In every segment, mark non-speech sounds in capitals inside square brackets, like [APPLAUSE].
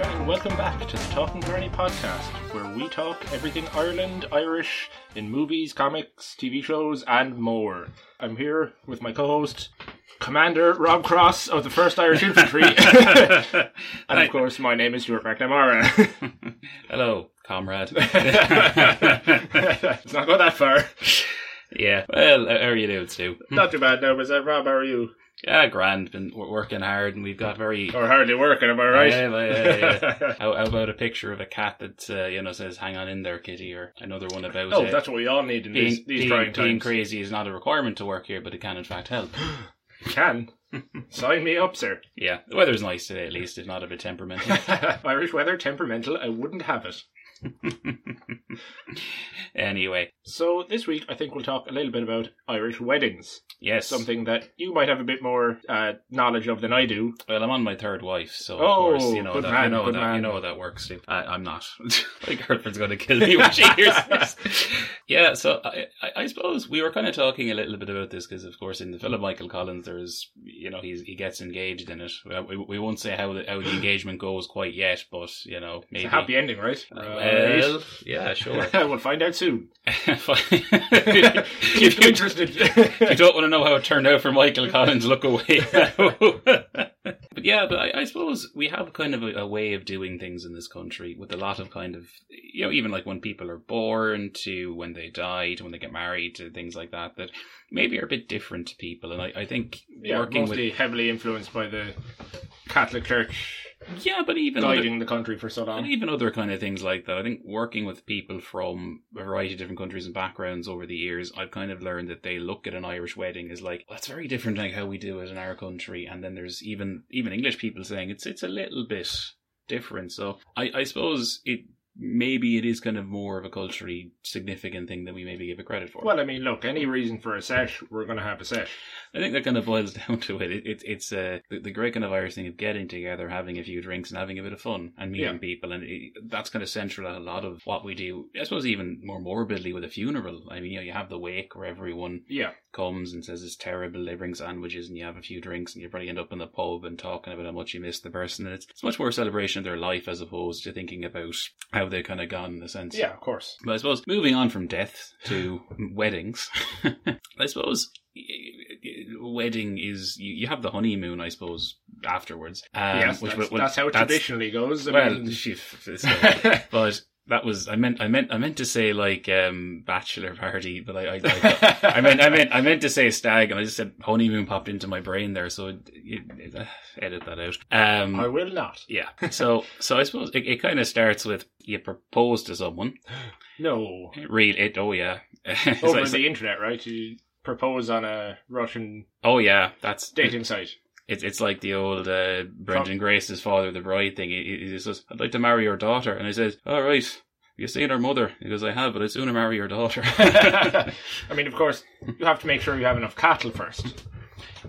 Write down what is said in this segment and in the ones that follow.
Culture, and welcome back to the Talking Gurney podcast, where we talk everything Ireland, Irish, in movies, comics, TV shows, and more. I'm here with my co-host, Commander Rob Cross of the 1st Irish Infantry. [LAUGHS] and of course, my name is Stuart McNamara. [LAUGHS] Hello, comrade. [LAUGHS] it's not go that far. yeah, well, how are you doing, Stu? Not too bad now, but uh, Rob, how are you? Yeah, grand. Been working hard, and we've got very. Or hardly working, am I right? Yeah, yeah, yeah, yeah. [LAUGHS] how, how about a picture of a cat that uh, you know says "Hang on in there, kitty," or another one about oh, uh, that's what we all need in being, these, these being, being crazy is not a requirement to work here, but it can in fact help. [GASPS] Can. Sign me up, sir. yeah, the weather's nice today, at least, if not a bit temperamental. [LAUGHS] Irish weather, temperamental, I wouldn't have it. [LAUGHS] anyway, So this week, I think we'll talk a little bit about Irish weddings. yes, Something that you might have a bit more uh, knowledge of than I do. Well, I'm on my third wife, so of Oh, course you know good that. man, you know good that. man. You know how that works. I, I'm not. [LAUGHS] my girlfriend's going to kill me when she hears [LAUGHS] this. yeah, so I, I, I suppose we were kind of talking a little bit about this because, of course, in the film Michael Collins, there's you know he's he gets engaged in it. We, we won't say how the how the engagement goes quite yet, but you know maybe It's a happy ending, right? Well, yeah, sure. [LAUGHS] we'll find out soon. if, If you're interested. if you don't want to know how it turned out for Michael Collins, look away [LAUGHS] [LAUGHS] but yeah, but I, I suppose we have kind of a, a way of doing things in this country with a lot of kind of, you know, even like when people are born to when they die to when they get married to things like that, that maybe are a bit different to people. And I, I think yeah, working with. mostly heavily influenced by the Catholic Church Yeah, but even. other- guiding the country for so and even other kind of things like that. I think working with people from a variety of different countries and backgrounds over the years, I've kind of learned that they look at an Irish wedding as like that's very different like how we do it in our country. And then there's even even English people saying it's it's a little bit different. So I, I suppose it maybe it is kind of more of a culturally significant thing than we maybe give it credit for. Well, I mean, look, any reason for a set, we're going to have a set. I think that kind of boils [LAUGHS] down to it. it, it it's uh, the, the great kind of Irish thing of getting together, having a few drinks, and having a bit of fun, and meeting Yeah. people, and it, that's kind of central to a lot of what we do. I suppose even more morbidly with a funeral. I mean, you know, you have the wake where everyone Yeah. comes and says it's terrible. They bring sandwiches, and you have a few drinks, and you probably end up in the pub and talking about how much you miss the person. And it's, it's much more a celebration of their life as opposed to thinking about how they kind of gone in a sense. Yeah, of course. But I suppose moving on from death to [LAUGHS] weddings, [LAUGHS] I suppose wedding is you, you have the honeymoon, I suppose, afterwards. Um, yes, which that's, that's how it that's- traditionally goes. I Well, mean- [LAUGHS] but that was I meant I meant I meant to say like um bachelor party, but I I, I, [LAUGHS] I meant I meant I meant to say stag, and I just said honeymoon popped into my brain there, so it, it, uh, edit that out. Um, I will not. yeah. So so I suppose it, it kind of starts with you propose to someone. [GASPS] No. Real it. Oh yeah. [LAUGHS] Over like- the internet, right? You propose on a Russian oh yeah. That's dating site. It's it's like the old uh, Brendan Grace's father the bride thing. He, he says, "I'd like to marry your daughter," and I says, "All right." You seen her mother? He goes, I have, but I'd sooner marry your daughter. [LAUGHS] I mean, of course, [LAUGHS] you have to make sure you have enough cattle first.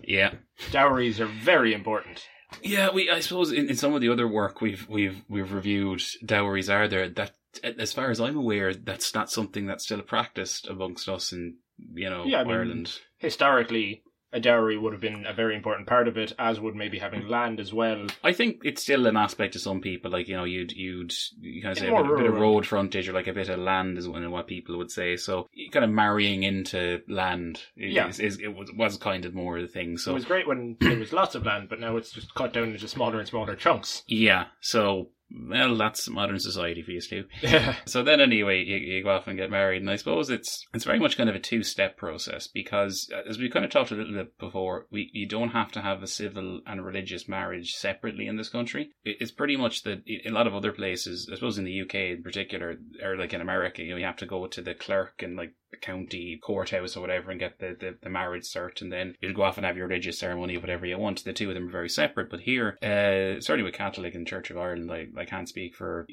yeah, Dowries are very important. yeah. We, I suppose, in, in some of the other work we've we've we've reviewed, dowries are there. That, as far as I'm aware, that's not something that's still practiced amongst us in you know Yeah, I mean- Ireland. Historically, a dowry would have been a very important part of it, as would maybe having land as well. I think it's still an aspect to some people. Like you know, you'd you'd you kind of say a bit, a bit of road frontage or like a bit of land is what what people would say. So kind of marrying into land Yeah. is, it was was kind of more of the thing. So It was great when there was lots of land, but now it's just cut down into smaller and smaller chunks. yeah, so well, that's modern society for you, Stu. [LAUGHS] Yeah. So then, anyway, you, you go off and get married, and I suppose it's it's very much kind of a two step process because, uh, as we kind of talked a little bit before, we you don't have to have a civil and religious marriage separately in this country. It, it's pretty much that in a lot of other places, I suppose in the UK in particular, or like in America, you know, you have to go to the clerk and like county courthouse or whatever and get the, the, the marriage cert, and then you'll go off and have your religious ceremony, or whatever you want. The two of them are very separate. But here, uh, certainly with Catholic and Church of Ireland, I, I can't speak for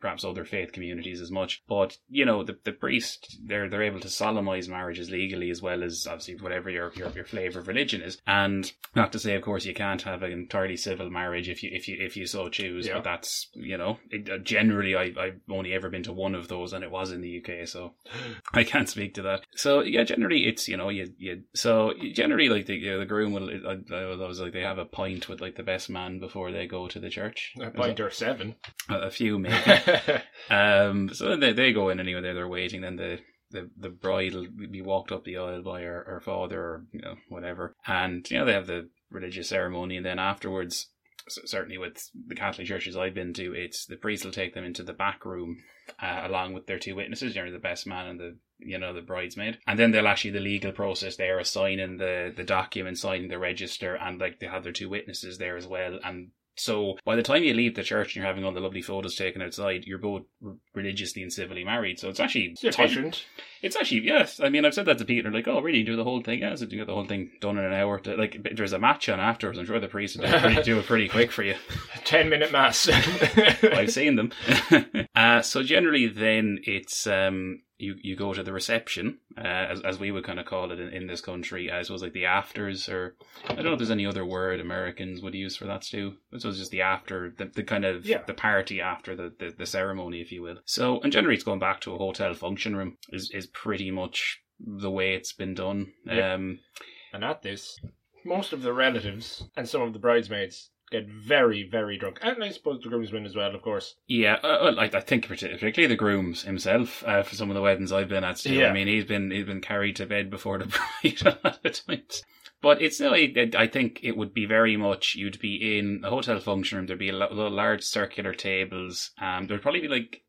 perhaps other faith communities as much. But you know, the, the priest they're they're able to solemnize marriages legally as well as obviously whatever your, your your flavor of religion is. And not to say, of course, you can't have an entirely civil marriage if you if you if you so choose. Yeah. But that's you know, it, uh, generally I I've only ever been to one of those, and it was in the UK, so [GASPS] I can't speak to that. So yeah, generally it's you know you you so generally like the you know, the groom will I, I was like they have a pint with like the best man before they go to the church. A pint or seven. A, a few maybe. [LAUGHS] [LAUGHS] um, so they they go in anyway. They're, they're waiting. Then the the the bride will be walked up the aisle by her, her father or you know whatever, and you know they have the religious ceremony, and then afterwards. Certainly, with the Catholic churches I've been to, it's the priest will take them into the back room uh, along with their two witnesses, you know, the best man and the you know the bridesmaid, and then they'll actually the legal process there, signing the the document, signing the register, and like they have their two witnesses there as well, and. So by the time you leave the church and you're having all the lovely photos taken outside, you're both r- religiously and civilly married. So it's actually It's efficient. it's actually yes. I mean, I've said that to Peter, like, "Oh, really? You do the whole thing? Yes, you get the whole thing done in an hour." To, like, there's a match on afterwards. I'm sure the priest will do it pretty, do it pretty quick for you. [LAUGHS] Ten minute mass. [LAUGHS] I've seen them. [LAUGHS] uh, so generally, then it's um, you you go to the reception, uh, as as we would kind of call it in, in this country. I suppose like the afters, or I don't know if there's any other word Americans would use for that too. So it's just the after, the, the kind of Yeah. the party after the, the the ceremony, if you will. So and generally, it's going back to a hotel function room is is pretty much the way it's been done. Um, and at this, most of the relatives and some of the bridesmaids get very, very drunk. And I suppose the groomsmen as well, of course. Yeah, uh, well, I, I think particularly the grooms himself uh, for some of the weddings I've been at. Still, Yeah. I mean, he's been he's been carried to bed before the [LAUGHS] bride a lot of times. But it's still, I think it would be very much you'd be in a hotel function room. There'd be a lot, lot of large circular tables. Um, there'd probably be like.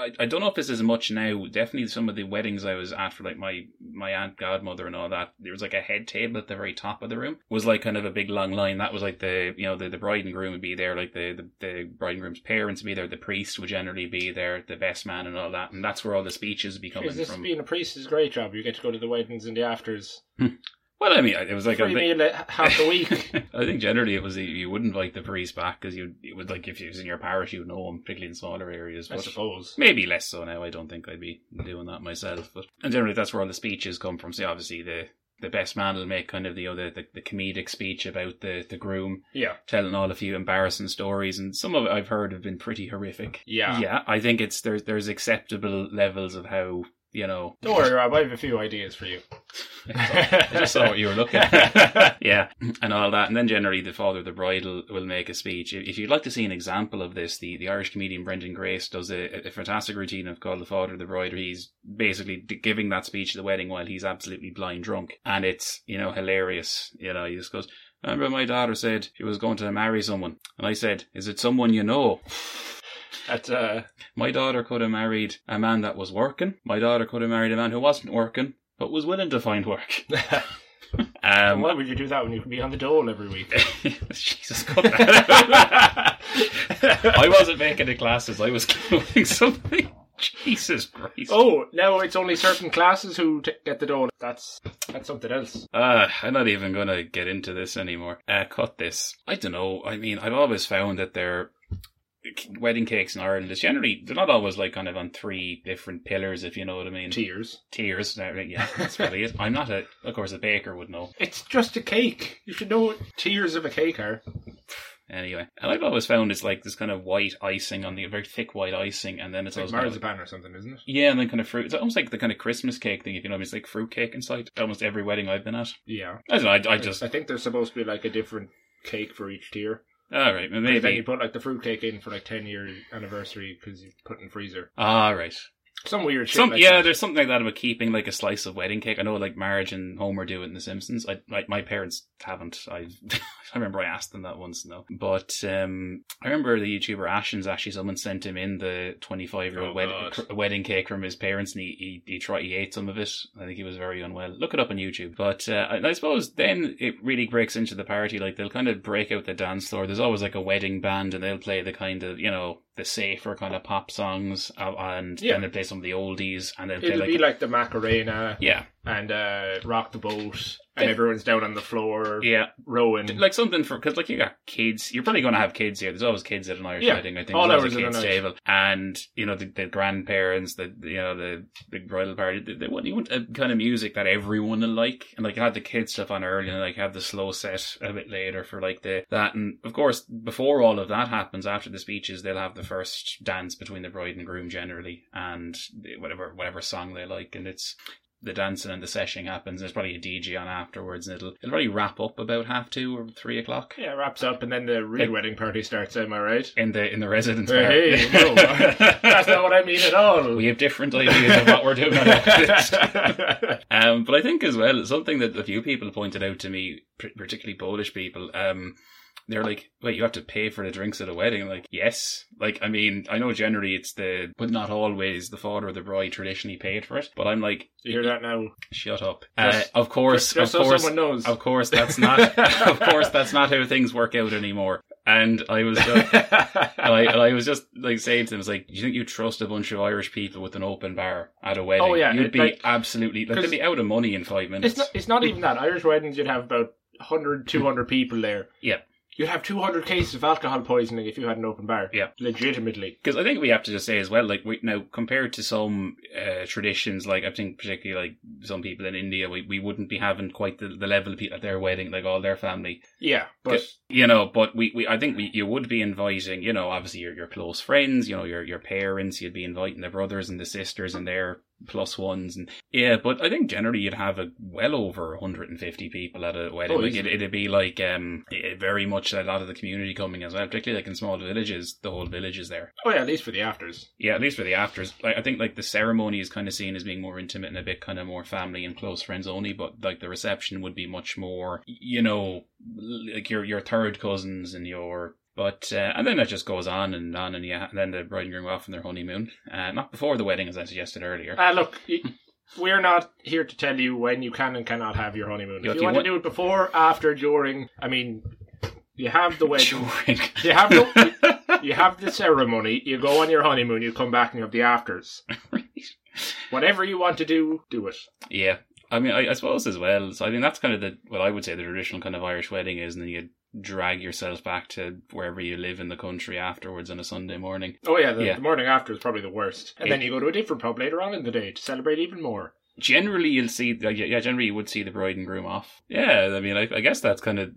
I, I don't know if this is much now. Definitely, some of the weddings I was at for like my my aunt, godmother, and all that. There was like a head table at the very top of the room. Was like kind of a big long line. That was like the you know the, the bride and groom would be there. Like the, the the bride and groom's parents would be there. The priest would generally be there. The best man and all that. And that's where all the speeches would be coming Is this from. being a priest is a great job. You get to go to the weddings and the afters. [LAUGHS] Well, I mean, it was like a meal at half a week. [LAUGHS] I think generally it was you- wouldn't invite the priest back because you it would like if he was in your parish you'd know him, particularly in smaller areas. I suppose. maybe less so now. I don't think I'd be doing that myself. But and generally that's where all the speeches come from. So obviously the the best man will make kind of the other the, the comedic speech about the the groom Yeah. telling all a few embarrassing stories, and some of it I've heard have been pretty horrific. Yeah. yeah. I think it's there's there's acceptable levels of how you know Don't worry, Rob. I have a few ideas for you. I [LAUGHS] just saw what you were looking at. [LAUGHS] yeah, and all that. And then generally the father of the bride will, will make a speech. If if you'd like to see an example of this, the, the Irish comedian Brendan Grace does a, a fantastic routine of called The Father of the Bride, where he's basically giving that speech at the wedding while he's absolutely blind drunk. And it's, you know, hilarious. You know, he just goes, remember my daughter said she was going to marry someone. And I said, is it someone you know? At uh, My daughter could have married a man that was working. My daughter could have married a man who wasn't working, but was willing to find work. [LAUGHS] Um, why would you do that when you can be on the dole every week? [LAUGHS] Jesus, cut [LAUGHS] that. I wasn't making the classes. I was doing something. Jesus Christ. oh, now it's only certain classes who t- get the dole. That's that's something else. Uh, I'm not even going to get into this anymore. Uh, cut this. I don't know. I mean, I've always found that they're wedding cakes in Ireland is generally they're not always like kind of on three different pillars if you know what I mean Tears. tiers uh, yeah that's really it I'm not a of course a baker would know It's just a cake. You should know what tiers of a cake are. anyway and I've always found it's like this kind of white icing on the very thick white icing and then it's, It's always like kind of- marzipan or something, isn't it? Yeah, and then kind of fruit. It's almost like the kind of Christmas cake thing, if you know, what I mean. it's like fruit cake inside. Almost every wedding I've been at. Yeah. I don't know. I, I just I think there's supposed to be like a different cake for each tier. All right, well, Maybe. Then you put like the fruit cake in for like 10 year anniversary because you put it in freezer. all right. Some weird shit. Some like yeah, that. there's something like that about keeping like a slice of wedding cake. I know like Marge and Homer do it in The Simpsons. I my, my parents haven't. I [LAUGHS] I remember I asked them that once no, but um, I remember the YouTuber Ashens actually someone sent him in the 25 year old wedding God. cr- wedding cake from his parents, and he, he he tried he ate some of it. I think he was very unwell. Look it up on YouTube. But uh, I, I suppose then it really breaks into the party. Like they'll kind of break out the dance floor. There's always like a wedding band, and they'll play the kind of you know the safer kind of pop songs, uh, and Yeah. then they play some of the oldies, and then play It'll like, be like the Macarena yeah, and uh, Rock the Boat, and everyone's down on the floor yeah, rowing. like something for because like you got kids. You're probably going to have kids here. There's always kids at an Irish Yeah, wedding. I think all there's always hours a of the kids night. table, and you know the, the grandparents, the you know the the bridal party. They, they want you want a kind of music that everyone will like, and like you have the kids stuff on early, and like have the slow set a bit later for like the that, and of course before all of that happens, after the speeches, they'll have the first dance between the bride and groom generally, and whatever whatever song they like, and it's the dancing and the seshing happens. There's probably a DJ on afterwards, and it'll it'll probably wrap up about half two or three o'clock yeah, wraps up, and then the real Like- wedding party starts. Am I right? in the in the residence. Hey, no, that's not what I mean at all. we have different ideas of what we're doing. [LAUGHS] um, but I think as well something that a few people pointed out to me, particularly Polish people. Um, they're like, wait, you have to pay for the drinks at a wedding. I'm like, yes. Like, I mean, I know generally it's the, but not always the father or the bride traditionally paid for it. But I'm like, you hear that now? shut up. Uh, of course, just of so course, someone knows. of course, that's not, [LAUGHS] of course, that's not how things work out anymore. And I was, just, and I, and I was just like saying to them, "It's like, do you think you trust a bunch of Irish people with an open bar at a wedding? Oh, yeah, you'd it- be like- absolutely like 'cause they'd be out of money in five minutes. It's not. It's not even that. Irish weddings, you'd have about 100, 200 people there. Yeah. You'd have 200 cases of alcohol poisoning if you had an open bar. Yeah. Legitimately. Because I think we have to just say as well, like we now compared to some uh, traditions, like I think particularly like some people in India, we, we wouldn't be having quite the, the level of people at their wedding, like all their family. Yeah, but you know, but we, we I think we you would be inviting, you know, obviously your your close friends, you know, your your parents, you'd be inviting the brothers and the sisters and their plus ones and yeah, but I think generally you'd have a well over 150 people at a wedding. Oh, like it, it'd be like um eh, very much a lot of the community coming as well, particularly like in small villages, the whole village is there. oh yeah, at least for the afters. Yeah, at least for the afters. Like I think like the ceremony is kind of seen as being more intimate and a bit kind of more family and close friends only, but like the reception would be much more, you know, like your your third cousins and your. But uh, and then it just goes on and on, and yeah, and then the bride and groom off on their honeymoon. Uh, not before the wedding, as I suggested earlier. Ah, look, we're not here to tell you when you can and cannot have your honeymoon. If you want- to do it before, after, during, I mean, you have the wedding. During. You have the [LAUGHS] you have the ceremony. You go on your honeymoon. You come back and you have the afters. Whatever you want to do, do it. yeah, I mean, I, I suppose as well. So I mean, that's kind of the what I would say the traditional kind of Irish wedding is, and then you drag yourself back to wherever you live in the country afterwards on a Sunday morning. Oh yeah, the, Yeah. the morning after is probably the worst, and Yeah. then you go to a different pub later on in the day to celebrate even more. generally you'll see like, yeah generally you would see the bride and groom off yeah i mean i, I guess that's kind of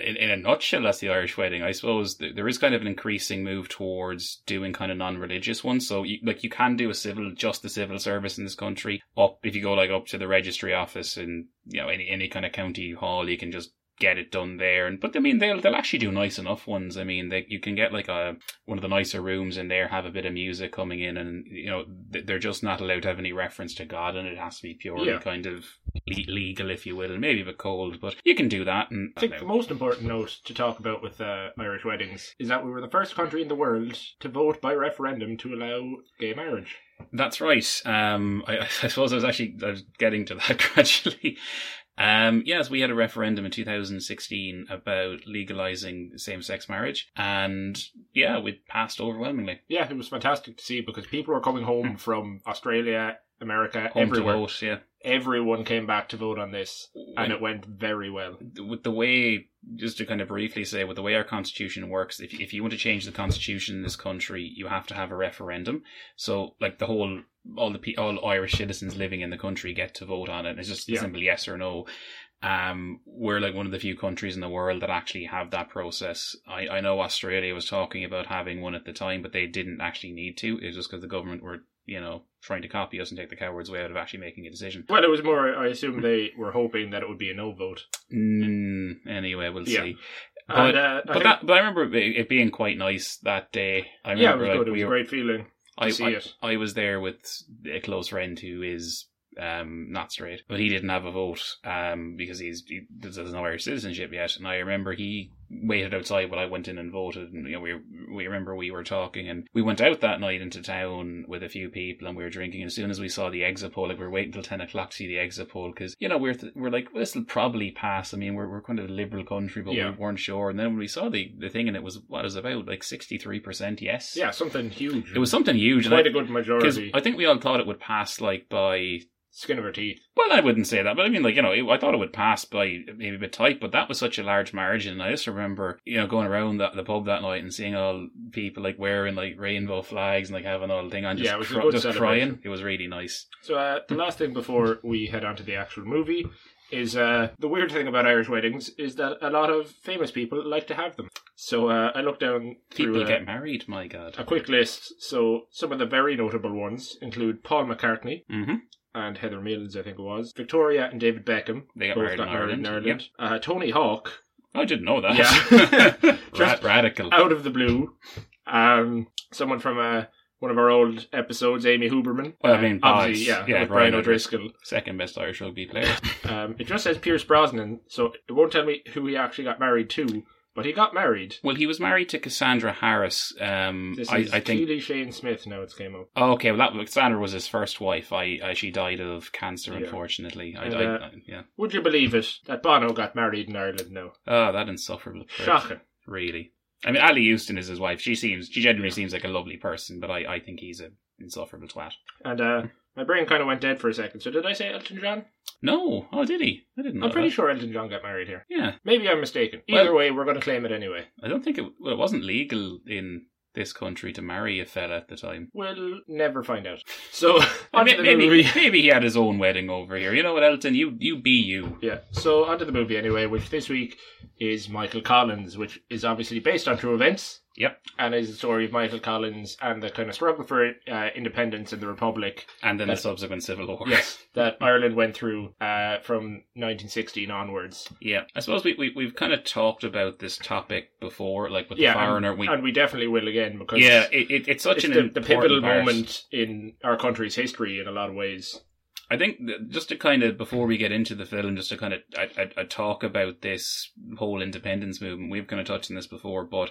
in, in a nutshell that's the irish wedding i suppose th- there is kind of an increasing move towards doing kind of non-religious ones so you, like you can do a civil just the civil service in this country up if you go like up to the registry office and you know any, any kind of county hall you can just get it done there and but i mean they'll they'll actually do nice enough ones i mean they you can get like a one of the nicer rooms in there have a bit of music coming in and you know they're just not allowed to have any reference to god and it has to be purely Yeah. kind of legal if you will and maybe a bit cold but you can do that and I think don't the most important note to talk about with uh, Irish weddings is that we were the first country in the world to vote by referendum to allow gay marriage. That's right. Um, I, [LAUGHS] I suppose I was actually I was getting to that [LAUGHS] gradually. Um, yes, we had a referendum in 2016 about legalizing same-sex marriage, and yeah, we passed overwhelmingly. Yeah, it was fantastic to see because people were coming home from Australia, America, Home everywhere. to yeah. Everyone came back to vote on this, and it went very well. with the way, just to kind of briefly say, with the way our constitution works, if if you want to change the constitution in this country, you have to have a referendum. So, like the whole, all the all Irish citizens living in the country get to vote on it. It's just a Yeah. simple yes or no. Um, we're like one of the few countries in the world that actually have that process. I, I know Australia was talking about having one at the time, but they didn't actually need to. It was just because the government were, you know, trying to copy us and take the coward's way out of actually making a decision. Well, it was more. I assume they were hoping that it would be a no vote. Mm, anyway, we'll Yeah. see. And, But- uh, I But think- that, but I remember it being quite nice that day. I yeah, it remember was like, good. It was we a great feeling to I, see I, it. I was there with a close friend who is um not straight, but he didn't have a vote um because he's he doesn't know Irish citizenship yet. And I remember he waited outside while I went in and voted. And you know, we we remember we were talking, and we went out that night into town with a few people, and we were drinking. And as soon as we saw the exit poll, like we were waiting till ten o'clock to see the exit poll because you know we're th- we're like well, this will probably pass. I mean, we're we're kind of a liberal country, but Yeah. we weren't sure. And then when we saw the the thing, and it was what it was about like sixty three percent yes. Yeah, something huge. It was something huge. and quite a good majority. I think we all thought it would pass like by Skin of her teeth. well, I wouldn't say that, but I mean, like you know, I thought it would pass by maybe a bit tight, but that was such a large margin. I just remember, you know, going around that, the pub that night and seeing all people like wearing like rainbow flags and like having all the thing on, just, Yeah, it was a cr- good just crying. It was really nice. So uh, the last thing before we head on to the actual movie is uh, the weird thing about Irish weddings is that a lot of famous people like to have them. So uh, I looked down through People uh, get married, my god. a quick list. So some of the very notable ones include Paul McCartney hmm and Heather Mills, I think it was, Victoria and David Beckham. They got married in Ireland, Ireland. Uh, Tony Hawk, I didn't know that. Yeah. [LAUGHS] Just radical. out of the blue. Um, someone from uh, one of our old episodes, Amy Huberman. Well, I mean, obviously, yeah, Yeah, Brian Brian O'Driscoll. Second best Irish rugby player. [LAUGHS] Um, it just says Pierce Brosnan, so it won't tell me who he actually got married to, but he got married. well, he was married to Cassandra Harris. Um, This I, is I think Keely Shaye Smith. Now it's came up. Oh, okay, well, that Cassandra was his first wife. I, I she died of cancer, Yeah. unfortunately. I, And, I, uh, I- yeah. Would you believe it that Bono got married in Ireland now? Oh, that insufferable. prick. Shocking. Really. I mean, Ali Hewson is his wife. She seems, she genuinely seems like a lovely person, but I, I think he's a insufferable twat. And uh, my brain kind of went dead for a second. So did I say Elton John? No, oh, did he? I didn't know. I'm pretty that. sure Elton John got married here. Yeah, Maybe I'm mistaken. Well- Either way, we're going to claim it anyway. I don't think it. Well, it wasn't legal in this country to marry a fella at the time. We'll never find out. [LAUGHS] So I [LAUGHS] onto mean, the maybe, movie. maybe he had his own wedding over here. You know what, Elton? You, you be you. Yeah, so onto the movie anyway, which this week is Michael Collins, which is obviously based on true events Yep. and is the story of Michael Collins and the kind of struggle for uh, independence in the Republic. And then the subsequent civil war. Yes, [LAUGHS] that Ireland went through uh, from 1916 onwards. Yeah, I suppose we, we we've kind of talked about this topic before, like with Yeah, the foreigner. and, we and we definitely will again because yeah, it, it, it's such it's an the, the pivotal part. moment in our country's history in a lot of ways. I think just to kind of before we get into the film, just to kind of I, I, I talk about this whole independence movement. We've kind of touched on this before, but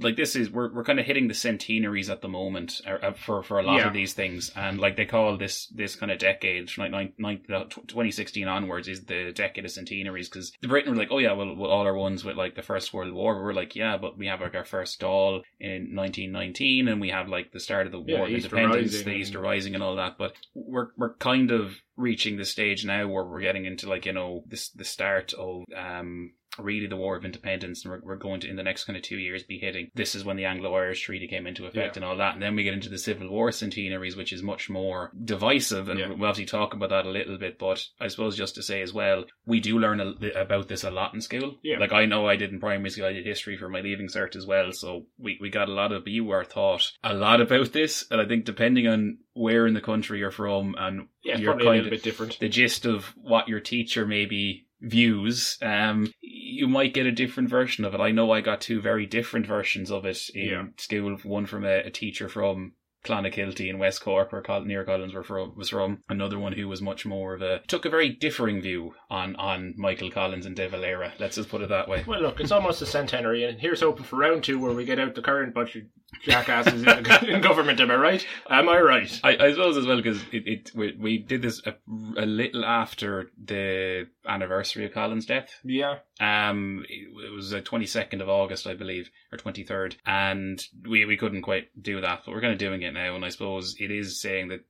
like this is we're we're kind of hitting the centenaries at the moment uh, uh, for for a lot Yeah. of these things, and like they call this this kind of decade, like nine, nine, uh, 2016 onwards, is the decade of centenaries because the Britain were like, oh yeah, well, well all our ones with like the First World War, we're like, yeah, but we have like our first Dáil in 1919, and we have like the start of the War Easter Independence, Rising the Easter Rising, and all that. But we're we're kind of reaching the stage now where we're getting into like you know this the start of um really the war of independence and we're, we're going to in the next kind of two years be hitting this is when the anglo-irish treaty came into effect Yeah. and all that and then we get into the civil war centenaries which is much more divisive and Yeah. we'll obviously talk about that a little bit but i suppose just to say as well we do learn a, about this a lot in school Yeah. like i know i did in primary school i did history for my leaving cert as well so we, we got a lot of you were taught a lot about this and i think depending on where in the country you're from and Yeah, you're kind of bit different. the gist of what your teacher maybe views, um, you might get a different version of it. I know I got two very different versions of it in Yeah. school. One from a, a teacher from Clonakilty in West Cork, where Col- near Collins were from, was from. Another one who was much more of a took a very differing view on on Michael Collins and De Valera. Let's just put it that way. Well, look, it's almost a centenary, and here's hoping for round two where we get out the current bunch of jackasses in, the, [LAUGHS] in government. Am I right? Am I right? I, I suppose as well because it, it we, we did this a, a little after the anniversary of Collins' death. Yeah. Um, it it was the twenty second of August, I believe, or twenty third, and we we couldn't quite do that, but we're kind of doing it now, and I suppose it is saying that.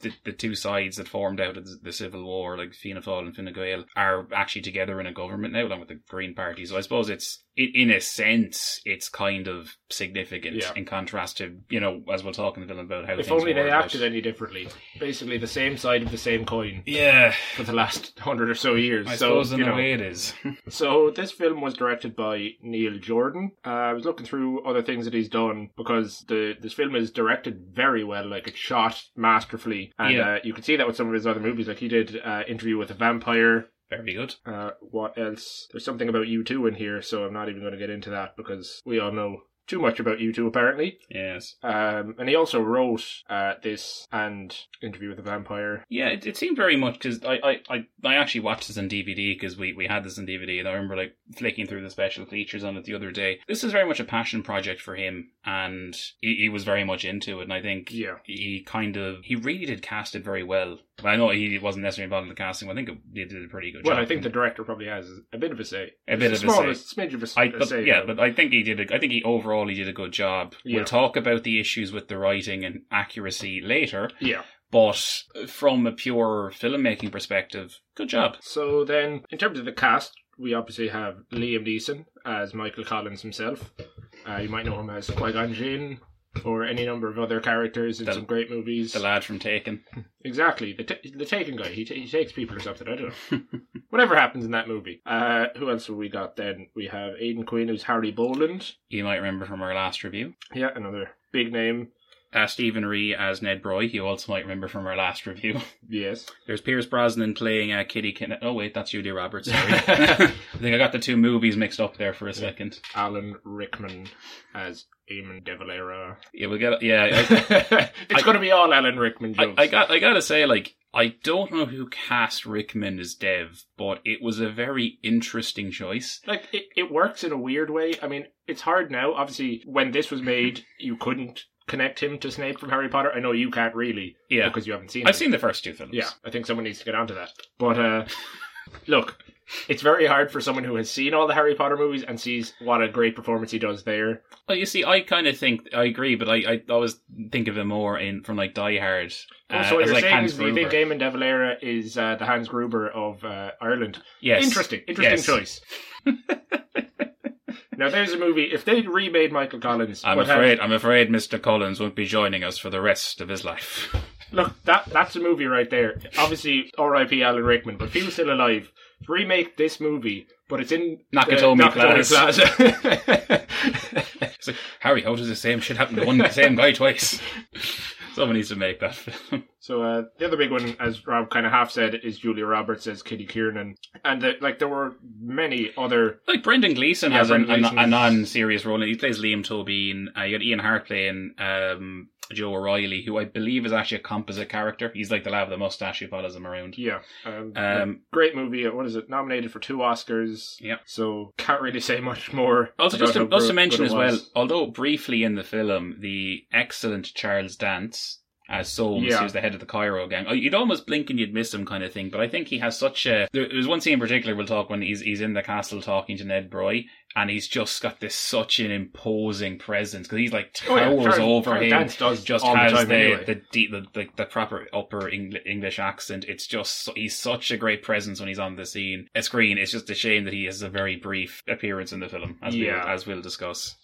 The, the, two sides that formed out of the, the Civil War, like Fianna Fáil and Fine Gael, are actually together in a government now, along with the Green Party. So I suppose it's, in, in a sense, it's kind of significant Yeah. in contrast to, you know, as we'll talk in the film about how If only they acted any differently. Basically, the same side of the same coin Yeah, for the last hundred or so years. I so, suppose in a way it is. [LAUGHS] So this film was directed by Neil Jordan. Uh, I was looking through other things that he's done because the this film is directed very well. Like it's shot masterfully, and Yeah. uh, you can see that with some of his other movies. Like he did uh, Interview with a Vampire. Very good. Uh, what else? There's something about you too in here, so I'm not even going to get into that because we all know too much about you two, apparently. Yes. Um, and he also wrote uh, this and Interview with the Vampire. Yeah, it, it seemed very much because I, I, I, I actually watched this on DVD because we, we had this on DVD and I remember like flicking through the special features on it the other day. This is very much a passion project for him and he, he was very much into it. And I think Yeah. he kind of he really did cast it very well. I know he wasn't necessarily involved in the casting. But I think he did a pretty good Well, job. I think the director probably has a bit of a say. A bit It's of a small, say. smidge of a, I, a but, say. yeah, though. but I think he did. A, I think he overall he did a good job. Yeah. We'll talk about the issues with the writing and accuracy later, yeah. but from a pure filmmaking perspective, good job. So then, in terms of the cast, we obviously have Liam Neeson as Michael Collins himself. Uh, you might know him as Qui Gon Jinn or any number of other characters in The- some great movies. The lad from Taken. Exactly, the t- the Taken guy. He, t- he takes people or something. I don't know. [LAUGHS] Whatever happens in that movie. Uh, who else have we got then? We have Aidan Quinn, who's Harry Boland. You might remember from our last review. Yeah, another big name. Uh, Stephen Rea as Ned Broy. You also might remember from our last review. Yes. [LAUGHS] There's Pierce Brosnan playing uh, Kitty Kin. Oh wait, that's Julia Roberts. Sorry, [LAUGHS] I think I got the two movies mixed up there for a second. Alan Rickman as Eamon De Valera. Yeah, we got. Yeah, I, [LAUGHS] it's I- going to be all Alan Rickman I, jokes. I got. I gotta say, like, I don't know who cast Rickman as Dev, but it was a very interesting choice. like it, it works in a weird way. I mean, it's hard now. Obviously, when this was made, you couldn't connect him to Snape from Harry Potter. I know you can't really Yeah, because you haven't seen. I've them. seen the first two films. Yeah, I think someone needs to get onto that. But uh, [LAUGHS] look, it's very hard for someone who has seen all the Harry Potter movies and sees what a great performance he does there. Well, you see, I kind of think I agree, but I, I always think of him more in from like Die Hard. Oh, uh, so what as you're like saying Hans is you think Gruber. Eamon De Valera is uh, the Hans Gruber of uh, Ireland? Yes, Interesting, interesting Yes. choice. [LAUGHS] now, there's a movie. If they remade Michael Collins, I'm afraid. I'm afraid Mr. Collins won't be joining us for the rest of his life. Look, that that's a movie right there. Obviously, R.I.P. Alan Rickman, but if he was still alive, remake this movie, but it's in Nakatomi uh, Nakatomi Plaza. Plaza. [LAUGHS] It's like Harry, how does the same shit happen to one the [LAUGHS] same guy twice? Someone needs to make that film. [LAUGHS] so uh, the other big one, as Rob kind of half said, is Julia Roberts as Kitty Kiernan, and the, like there were many other. Like Brendan Gleeson Yeah, has Brendan a, a, Gleeson a non-serious role. He plays Liam Tobin. Uh, you got Ian Hart playing um, Joe O'Reilly, who I believe is actually a composite character. He's like the lad with the mustache who follows him around. Yeah, um, Um, great movie. What is it? Nominated for two Oscars. Yeah. So can't really say [LAUGHS] much more. Also, just to, to mention as well, although briefly in the film, the excellent Charles Dance as Soames, Yeah. who's the head of the Cairo gang. Oh, You'd almost blink and you'd miss him, kind of thing. But I think he has such a. There, there's one scene in particular we'll talk when he's he's in the castle talking to Ned Broy, and he's just got this such an imposing presence because he's like Oh, yeah, towers over Charles him. Does just all the has the anyway. the, deep, the, the the proper upper English accent. It's just he's such a great presence when he's on the scene, a screen. It's just a shame that he has a very brief appearance in the film, as Yeah. we as we'll discuss.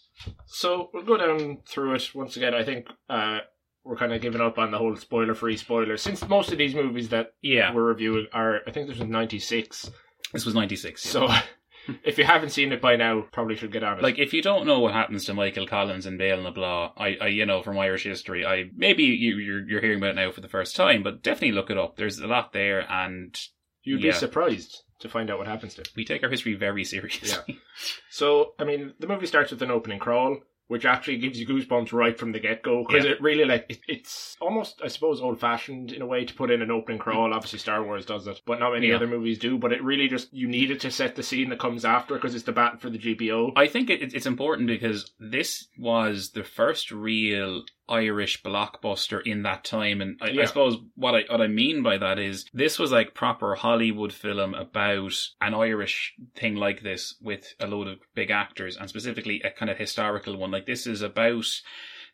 So we'll go down through it once again. I think uh, we're kind of giving up on the whole spoiler-free spoiler since most of these movies that Yeah, we're reviewing are. I think this was '96. this was ninety six. So [LAUGHS] if you haven't seen it by now, probably should get on it. Like, if you don't know what happens to Michael Collins and Béal na Bláth, I, I, you know, from Irish history, I maybe you, you're you're hearing about it now for the first time, but definitely look it up. There's a lot there, and you'd yeah. be surprised to find out what happens to it. we take our history very [LAUGHS] seriously. So, I mean, the movie starts with an opening crawl, which actually gives you goosebumps right from the get go because Yeah. it really like it, it's almost, I suppose, old fashioned in a way to put in an opening crawl. Mm. Obviously, Star Wars does it, but not many Yeah. other movies do. But it really just you need it to set the scene that comes after because it's the battle for the GPO. I think it, it's important because this was the first real Irish blockbuster in that time, and I, I suppose what I what I mean by that is this was like proper Hollywood film about an Irish thing like this with a load of big actors, and specifically a kind of historical one. Like this is about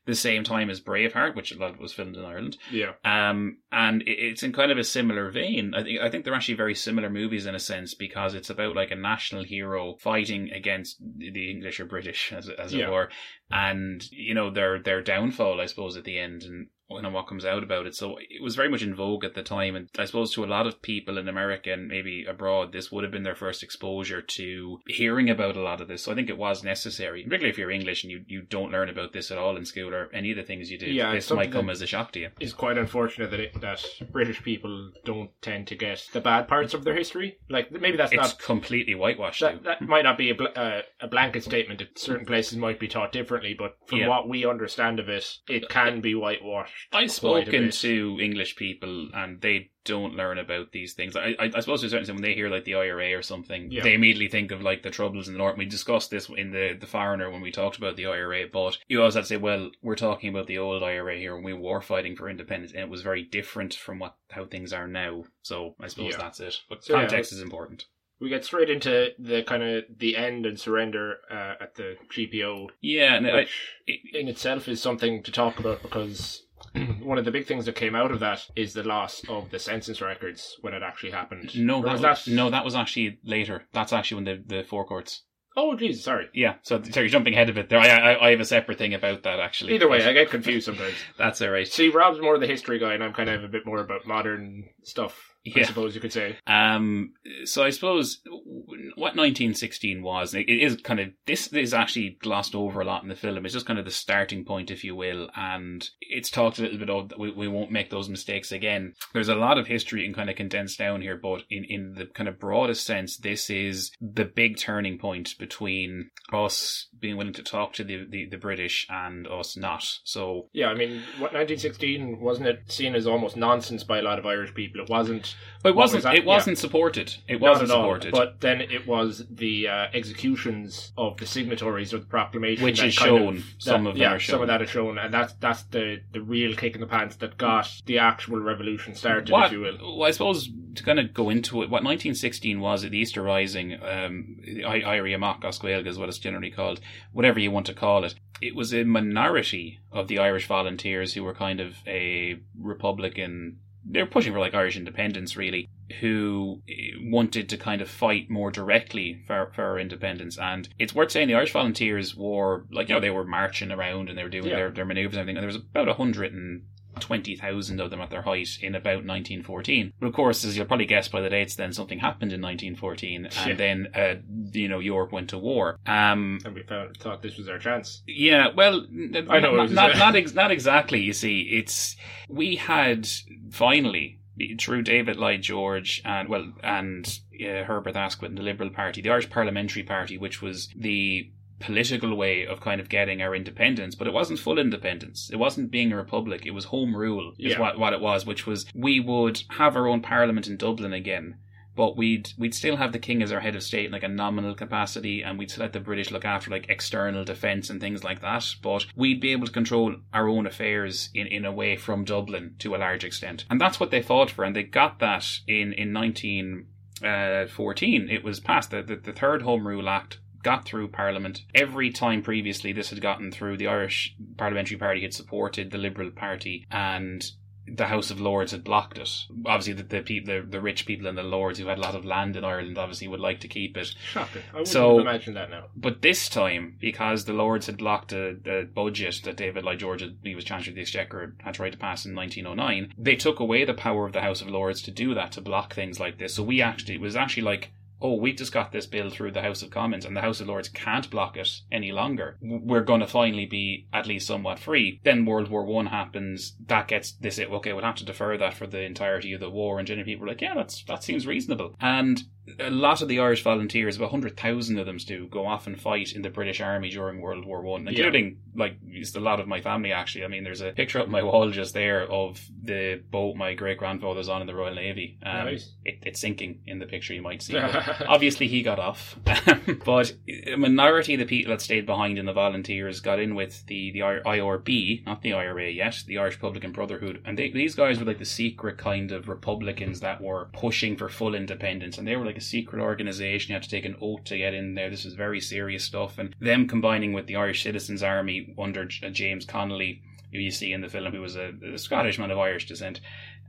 the same time as Braveheart, which a lot was filmed in Ireland. yeah, Um, and it- it's in kind of a similar vein. I think I think they're actually very similar movies in a sense because it's about like a national hero fighting against the English or British, as as Yeah. it were, and you know their their downfall, I suppose, at the end. And you know what comes out about it. So it was very much in vogue at the time, and I suppose to a lot of people in America and maybe abroad, this would have been their first exposure to hearing about a lot of this. So I think it was necessary, particularly if you're English and you, you don't learn about this at all in school or any of the things you do. Yeah, this might come as a shock to you. It's quite unfortunate that it, that British people don't tend to get the bad parts of their history. Like maybe that's It's not completely whitewashed. that, that might not be a, bl- uh, a blanket statement. Certain places might be taught differently, but from Yeah. what we understand of it, it can be whitewashed. I've spoken to English people and they don't learn about these things. I, I, I suppose to a certain extent when they hear like the IRA or something, Yeah. they immediately think of like the troubles in the north. We discussed this in the the Foreigner when we talked about the IRA, but you always have to say, well, we're talking about the old IRA here when we were fighting for independence, and it was very different from what how things are now. So I suppose Yeah. that's it. But So, yeah, context is important. We get straight into the kind of the end and surrender uh, at the GPO, Yeah, and I, it- in itself is something to talk about because [CLEARS THROAT] one of the big things that came out of that is the loss of the census records when it actually happened. no, that was was, no, that was actually later. That's actually when the the Four Courts. Oh, Jesus, sorry. Yeah, so, so you're jumping ahead of it there. I, I I have a separate thing about that actually. Either way, I get confused sometimes. [LAUGHS] that's all right. See, Rob's more of the history guy, and I'm kind of a bit more about modern stuff. I suppose you could say. Um, so I suppose what 1916 was, it is kind of this is actually glossed over a lot in the film. It's just kind of the starting point, if you will, and it's talked a little bit of. We, we won't make those mistakes again. There's a lot of history and kind of condensed down here, but in in the kind of broadest sense, this is the big turning point between us being willing to talk to the the, the British and us not. So Yeah, I mean, what 1916 wasn't it seen as almost nonsense by a lot of Irish people? It wasn't. but it was wasn't. that? it wasn't supported. It Not wasn't at all, supported. But then it was the uh, executions of the signatories of the proclamation, Which is shown. Some that- of them yeah, some of that is shown, and that's that's the the real kick in the pants that got the actual revolution started, what, if you will. well, I suppose to kind of go into it, what 1916 was at the Easter Rising, um, I- Éirí Amach na Cásca is what it's generally called, whatever you want to call it. It was a minority of the Irish volunteers who were kind of a Republican. They're pushing for like Irish independence, really, who eh, wanted to kind of fight more directly for, for our independence. And it's worth saying the Irish volunteers were like, you know, they were marching around and they were doing Yeah. their, their maneuvers and everything. And there was about a hundred and 20,000 of them at their height in about 1914. But of course, as you'll probably guess by the dates, then something happened in 1914, and Yeah. then, uh, you know, Europe went to war. Um, And we found, thought this was our chance. yeah, well, I know not, not, not, ex- not exactly. You see, it's we had finally through David Lloyd George and well and uh, Herbert Asquith and the Liberal Party, the Irish Parliamentary Party, which was the political way of kind of getting our independence, but it wasn't full independence. It wasn't being a republic. It was home rule, is Yeah. what, what it was, which was we would have our own parliament in Dublin again. But we'd we'd still have the king as our head of state in like a nominal capacity, and we'd let the British look after like external defence and things like that. But we'd be able to control our own affairs in, in a way from Dublin to a large extent, and that's what they fought for, and they got that in in nineteen uh, fourteen. It was passed the, the the third Home Rule Act got through Parliament. Every time previously this had gotten through, the Irish Parliamentary Party had supported the Liberal Party and the House of Lords had blocked it. Obviously, the the, people, the the rich people and the lords who had a lot of land in Ireland obviously would like to keep it. Shocking. I wouldn't So- imagine that now. But this time, because the Lords had blocked the, a budget that David Lloyd George, he was Chancellor of the Exchequer, had tried to pass in 1909, they took away the power of the House of Lords to do that, to block things like this. So we actually, it was actually like, oh, we just got this bill through the House of Commons and the House of Lords can't block it any longer. We're going to finally be at least somewhat free. Then World War One happens. That gets this. Okay, we'll have to defer that for the entirety of the war. And generally people are like, yeah, that's that seems reasonable. And a lot of the Irish volunteers, about hundred thousand of them, do go off and fight in the British Army during World War One, Yeah. including like it's a lot of my family. Actually, I mean, there's a picture up my wall just there of the boat my great grandfather's on in the Royal Navy. Um, Nice. it, it's sinking in the picture you might see. [LAUGHS] Obviously, he got off, [LAUGHS] but a minority of the people that stayed behind in the volunteers got in with the the IRB, not the IRA yet, the Irish Republican Brotherhood, and they, these guys were like the secret kind of Republicans that were pushing for full independence, and they were like a secret organization. You had to take an oath to get in there. This was very serious stuff, and them combining with the Irish Citizens Army under James Connolly, who you see in the film, who was a, a Scottish man of Irish descent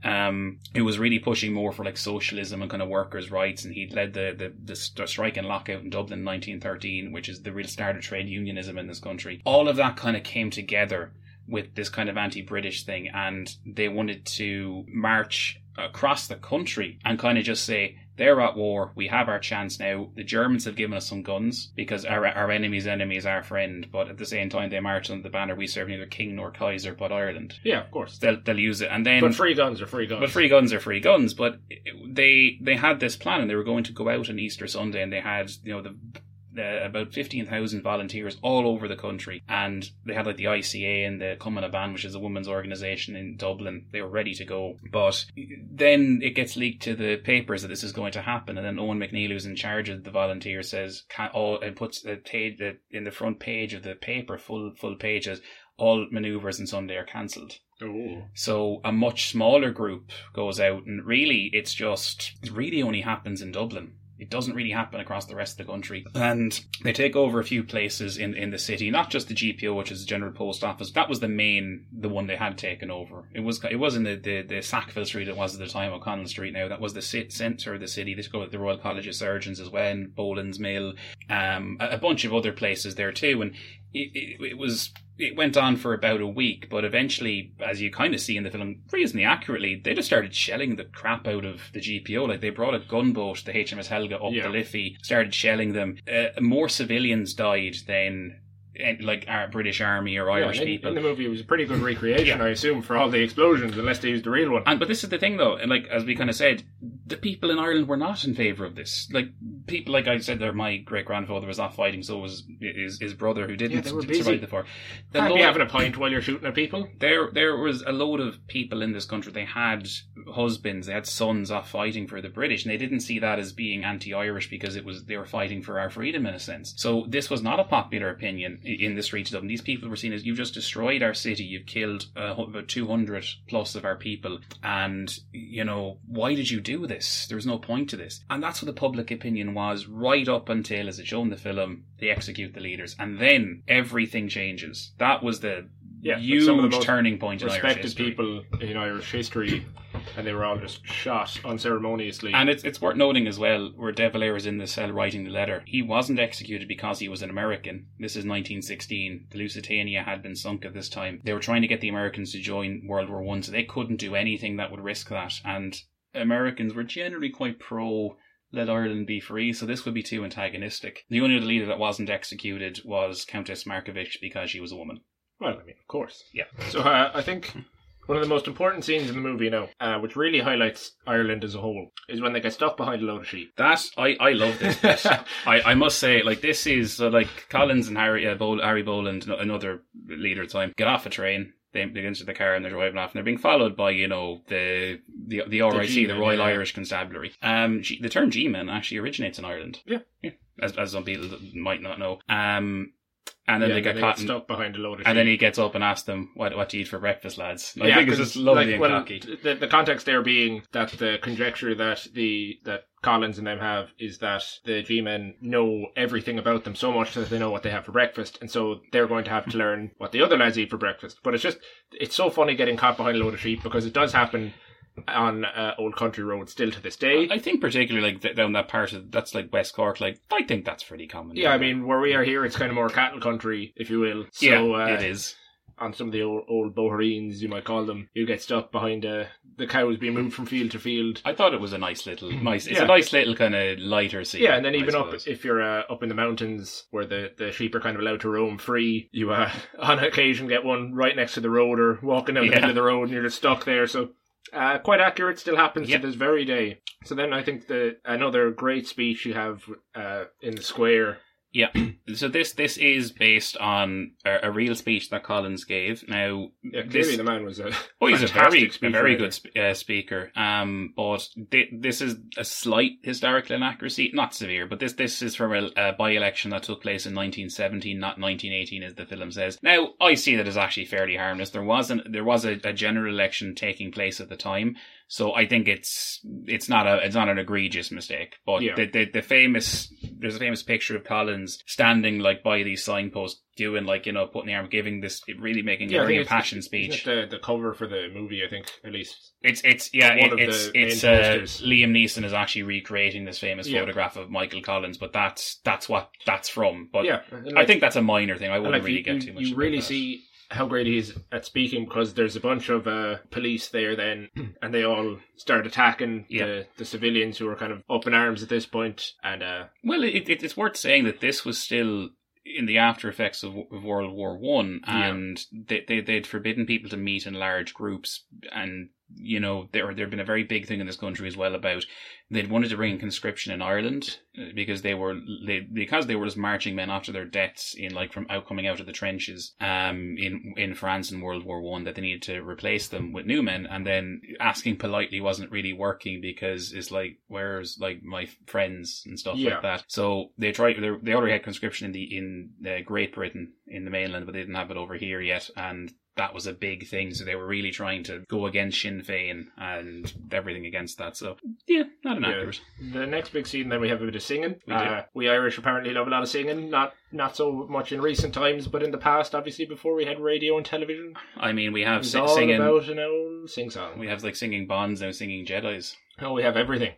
um, who was really pushing more for like socialism and kind of workers' rights, and he led the the, the strike and lockout in Dublin in 1913, which is the real start of trade unionism in this country. All of that kind of came together with this kind of anti-British thing, and they wanted to march across the country and kind of just say they're at war. We have our chance now. The Germans have given us some guns because our our enemy's enemy is our friend. But at the same time, they march under the banner. We serve neither king nor Kaiser, but Ireland. Yeah, of course. They'll they'll use it, and then But free guns are free guns. but free guns are free guns. But they they had this plan, and they were going to go out on Easter Sunday, and they had you know the. Uh, about 15,000 volunteers all over the country and they had like the ICA and the Cumann na Ban which is a women's organisation in Dublin they were ready to go but then it gets leaked to the papers that this is going to happen and then Eoin MacNeill who's in charge of the volunteers says can, all, and puts a page in the front page of the paper full full pages all manoeuvres on Sunday are cancelled Oh. so a much smaller group goes out, and really, it's just it really only happens in Dublin. It doesn't really happen across the rest of the country. And they take over a few places in, in the city, not just the GPO, which is the General Post Office. That was the main, the one they had taken over. It was it was in the, the, the Sackville Street, it was at the time, O'Connell Street now. That was the sit, centre of the city. They took over the Royal College of Surgeons as well, and Boland's Mill, um, a, a bunch of other places there too. And it, it, it was it went on for about a week, but eventually, as you kind of see in the film, reasonably accurately, they just started shelling the crap out of the GPO. Like they brought a gunboat, the HMS Helga, up Yeah. the Liffey, started shelling them. Uh, more civilians died than like our British Army or Yeah, Irish in, people. in the movie, it was a pretty good recreation, Yeah. I assume, for all the explosions, unless they used the real one. And but this is the thing though, and like as we kind of said, the people in Ireland were not in favour of this. Like people, like I said, there, my great grandfather was off fighting, so was his his brother who didn't Yeah, they were busy. survive the war. The Can't be having a pint while you're shooting at people. there there was a load of people in this country they had husbands they had sons off fighting for the british and they didn't see that as being anti-irish because it was they were fighting for our freedom in a sense so this was not a popular opinion in the streets of these people were seen as you've just destroyed our city. You've killed uh, about 200 plus of our people. And you know why did you do this? There was no point to this. And that's what the public opinion was right up until as it's shown in the film they execute the leaders. And then everything changes. That was the Yeah, huge some of the most turning point in Irish history. people in Irish history, and they were all just shot unceremoniously. And it's, it's worth noting as well, where De Valera is in the cell writing the letter, he wasn't executed because he was an American. This is 1916. The Lusitania had been sunk at this time. They were trying to get the Americans to join World War One, so they couldn't do anything that would risk that. And Americans were generally quite pro let Ireland be free, so this would be too antagonistic. The only other leader that wasn't executed was Countess Markievicz because she was a woman. Well, I mean, of course. Yeah. So uh, I think one of the most important scenes in the movie now, uh, which really highlights Ireland as a whole, is when they get stuck behind a load of sheep. That I I love this. [LAUGHS] bit. I I must say, like this is uh, like Collins and Harry uh, Bol- Harry Boland, no- another leader at the time, get off a train. They, they get into the car and they're driving off, and they're being followed by you know the the the RIC, the, G-men, Royal yeah. Irish Constabulary. Um, G, the term G-men actually originates in Ireland. Yeah. as as some people might not know. Um, and then Yeah, they get caught. in- stuck behind a load of sheep. and then he gets up and asks them, "What what do you eat for breakfast, lads?" Yeah, think it's lovely like, and well, cocky. The, the context there being that the conjecture that the that Collins and them have is that the G-men know everything about them so much that they know what they have for breakfast, and so they're going to have to learn what the other lads eat for breakfast. But it's just it's so funny getting caught behind a load of sheep because it does happen on uh, old country roads still to this day. I think particularly like th- down that part of that's like West Cork. Like I think that's pretty common. yeah, I mean where we are here, it's kind of more cattle country, if you will. So, yeah, uh, it is. on some of the old, old boherines, you might call them, you get stuck behind uh, the cows being moved from field to field. I thought it was a nice little, nice. It's Yeah. a nice little kind of lighter scene. Yeah, and then even up if you're uh, up in the mountains where the, the sheep are kind of allowed to roam free, you uh, [LAUGHS] on occasion get one right next to the road or walking down the Yeah. middle of the road and you're just stuck there. So uh, quite accurate, still happens Yeah. to this very day. So then I think the another great speech you have uh, in the square. Yeah. [CLEARS THROAT] So this this is based on a, a real speech that Collins gave. Now, Yeah, this, clearly the man was a oh, he's a very a very good sp- uh, speaker. Um, but thi- this is a slight historical inaccuracy, not severe, but this this is from a, a by election that took place in 1917, not 1918, as the film says. Now, I see that as actually fairly harmless. There wasn't there was a, a general election taking place at the time. So I think it's it's not a it's not an egregious mistake, but Yeah. the, the the famous there's a famous picture of Collins standing like by these signposts, doing like you know putting the arm, giving this really making Yeah, a very it's- impassioned speech. The, the cover for the movie, I think, at least. It's it's yeah it, it's it's uh. Liam Neeson is actually recreating this famous Yeah. photograph of Michael Collins, but that's that's what that's from. But yeah, and I think that's a minor thing. I wouldn't like really you, get too much. You really that. see how great he is at speaking because there's a bunch of uh, police there then, [CLEARS THROAT] and they all start attacking Yeah. the, the civilians who are kind of up in arms at this point, and uh, Well, it, it, it's worth saying that this was still in the after effects of, of World War One, Yeah. and they, they they'd forbidden people to meet in large groups, and you know there there had been a very big thing in this country as well about they'd wanted to bring in conscription in Ireland uh, because they were they because they were just marching men after their deaths in like from out coming out of the trenches um in in France in World War One that they needed to replace them with new men. And then asking politely wasn't really working because it's like where's like my friends and stuff Yeah. like that. So they tried they, they already had conscription in the in uh, Great Britain in the mainland but they didn't have it over here yet. And that was a big thing. So they were really trying to go against Sinn Féin and everything against that. So yeah, not inaccurate. the next big scene then we have a bit of singing. We do. uh, we Irish apparently love a lot of singing, not not so much in recent times, but in the past, obviously before we had radio and television, I mean, we have it's si- all singing. about an old sing song. We have like singing Bonds now, singing Jedi's. oh, we have everything.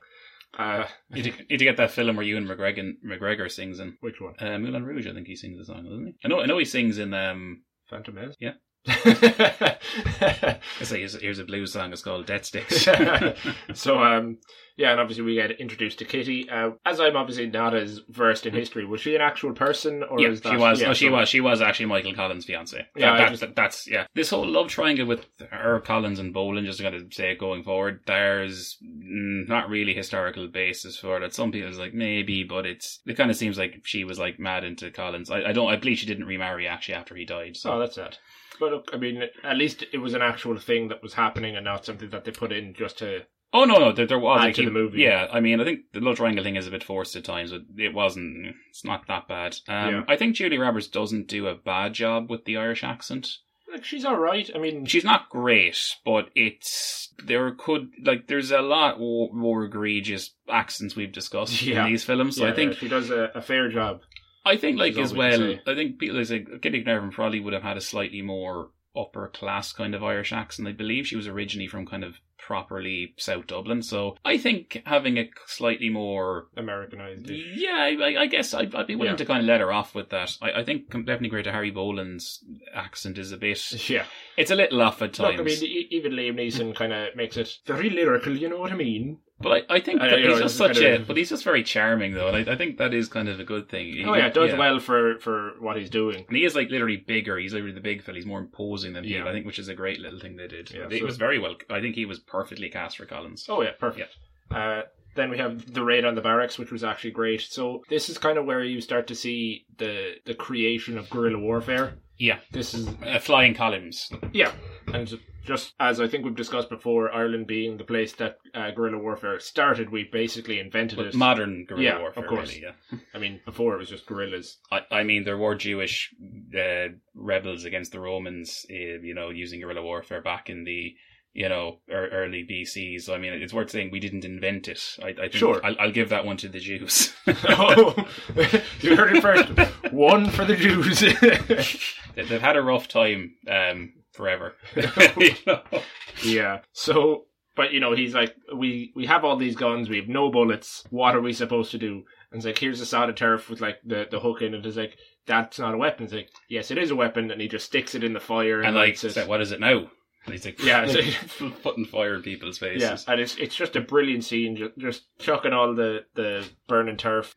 Uh, You need to, need to get that film where Ewan McGregor McGregor sings in which one? uh, Moulin Rouge. I think he sings the song, doesn't he? I know. I know he sings in. Um, Phantom Menace. Yeah. Yeah. I say here's, here's a blues song. It's called Dead Sticks. [LAUGHS] so um yeah and obviously we get introduced to kitty uh, as i'm obviously not as versed in history was she an actual person or yeah, is that she was. yeah, oh, she so- was. She was actually Michael Collins' fiance. Yeah, I that, just- that- that's yeah. This whole love triangle with her, Collins, and Boland. Just going to say it going forward. There's not really historical basis for it. Some people's like maybe, but it's it kind of seems like she was like mad into Collins. I, I don't. I believe she didn't remarry actually after he died. So oh that's it but look i mean at least it was an actual thing that was happening and not something that they put in just to Oh no, no, there, there was Add to he- the movie. Yeah, I mean, I think the love triangle thing is a bit forced at times, but it wasn't. It's not that bad. Um, Yeah. I think Julia Roberts doesn't do a bad job with the Irish accent. like she's all right i mean She's not great, but it's there could like there's a lot more, more egregious accents we've discussed Yeah. in these films. So yeah, I think she does a, a fair job I think like as we well. say. I think people like Kitty Kiernan probably would have had a slightly more upper class kind of Irish accent. I believe she was originally from kind of properly South Dublin, so I think having a slightly more americanized yeah, I, I guess I'd, I'd be willing Yeah. to kind of let her off with that. I, I think definitely great to Harry Boland's accent is a bit. [LAUGHS] yeah It's a little off at times. look i mean even liam neeson kind of makes it very lyrical you know what i mean But I, I think I- that you know, he's just such a. of- But he's just very charming, though, and I, I think that is kind of a good thing. He- oh yeah it does well for for what he's doing And he is like literally bigger. He's literally the big fella. He's more imposing than people. Yeah. I think, which is a great little thing they did. Yeah, it so- was very well. I think he was perfectly cast for Collins. Oh yeah, perfect. Uh, then we have the raid on the barracks, which was actually great. So this is kind of where you start to see the the creation of guerrilla warfare. Yeah, This is uh, flying columns. yeah, and just as I think we've discussed before, Ireland being the place that uh, guerrilla warfare started, we basically invented But it. modern guerrilla Yeah, warfare, of course. really. Yeah. [LAUGHS] I mean, before it was just guerrillas. I, I mean, there were Jewish uh, rebels against the Romans, uh, you know, using guerrilla warfare back in the, you know, early BC. So, I mean, it's worth saying we didn't invent it. I, I think Sure. I'll, I'll give that one to the Jews. oh, [LAUGHS] [LAUGHS] you heard it first. One for the Jews. They- They've had a rough time um, forever. [LAUGHS] [LAUGHS] You know? Yeah. So, but you know, he's like, we we have all these guns, we have no bullets. What are we supposed to do? And it's like, here's a sod of turf with like the the hook in it. It's like, that's not a weapon. It's like, yes, it is a weapon, and he just sticks it in the fire and, And like, lights it. what is it now? And he's like, Yeah, [LAUGHS] putting fire in people's faces. yeah, and it's it's just a brilliant scene, just, just chucking all the the burning turf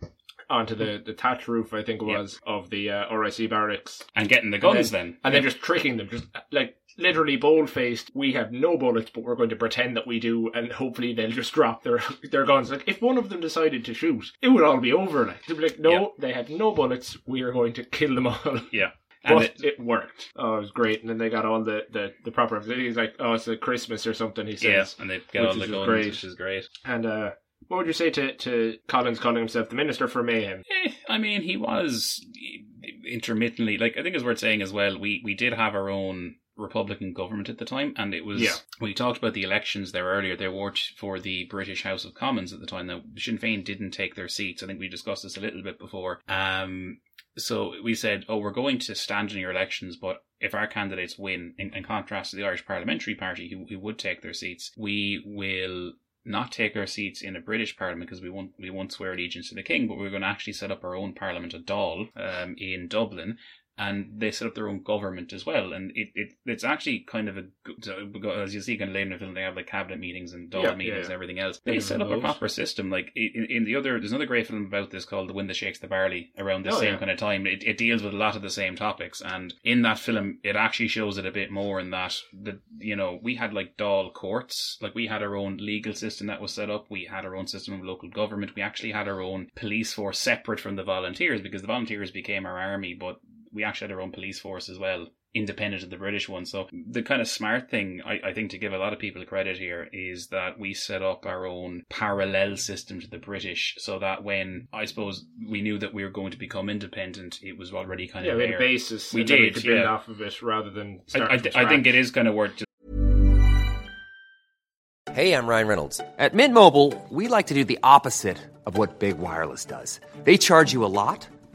onto the the thatch roof, I think it was, of the uh, RIC barracks. And getting the guns then, then. and then just tricking them, just like literally bold faced. We have no bullets, but we're going to pretend that we do, and hopefully they'll just drop their [LAUGHS] their guns. Like if one of them decided to shoot, it would all be over. Like they'd be like, no, Yeah. they have no bullets. We are going to kill them all. [LAUGHS] Yeah. And But it, it, worked. Oh, it was great. And then they got all the, the, the proper. He's like, oh, it's a Christmas or something. He yeah, says. and they get which all the is guns, great. which is great. And uh, what would you say to to Collins calling himself the Minister for Mayhem? Eh, I mean, he was intermittently like I think it's worth saying as well. We we did have our own Republican government at the time, and it was Yeah. we talked about the elections there earlier. They were for the British House of Commons at the time. Now Sinn Féin didn't take their seats. I think we discussed this a little bit before. Um, so we said, oh, we're going to stand in your elections, but if our candidates win, in, in contrast to the Irish Parliamentary Party, who, who would take their seats, we will not take our seats in a British Parliament because we won't we won't swear allegiance to the King, but we're going to actually set up our own Parliament at Dáil um, in Dublin. And they set up their own government as well. And it, it it's actually kind of a good- as you see kind of later in the film, they have like cabinet meetings and Dáil Yeah, meetings yeah, and everything else. They set up a proper system. Like in, in the other, there's another great film about this called The Wind That Shakes the Barley around the Oh, same yeah. kind of time. It, it deals with a lot of the same topics, and in that film, it actually shows it a bit more in that the you know we had like Dáil courts, like we had our own legal system that was set up. We had our own system of local government. We actually had our own police force separate from the volunteers because the volunteers became our army, but we actually had our own police force as well. Independent of the British one. So, the kind of smart thing, I, I think, to give a lot of people credit here is that we set up our own parallel system to the British so that when I suppose we knew that we were going to become independent, it was already kind Yeah, of we had there. a basis. We and did, could build yeah. off of it rather than. I, Start I, from I think it is kind of worth Hey, I'm Ryan Reynolds. At Mint Mobile, we like to do the opposite of what Big Wireless does. They charge you a lot,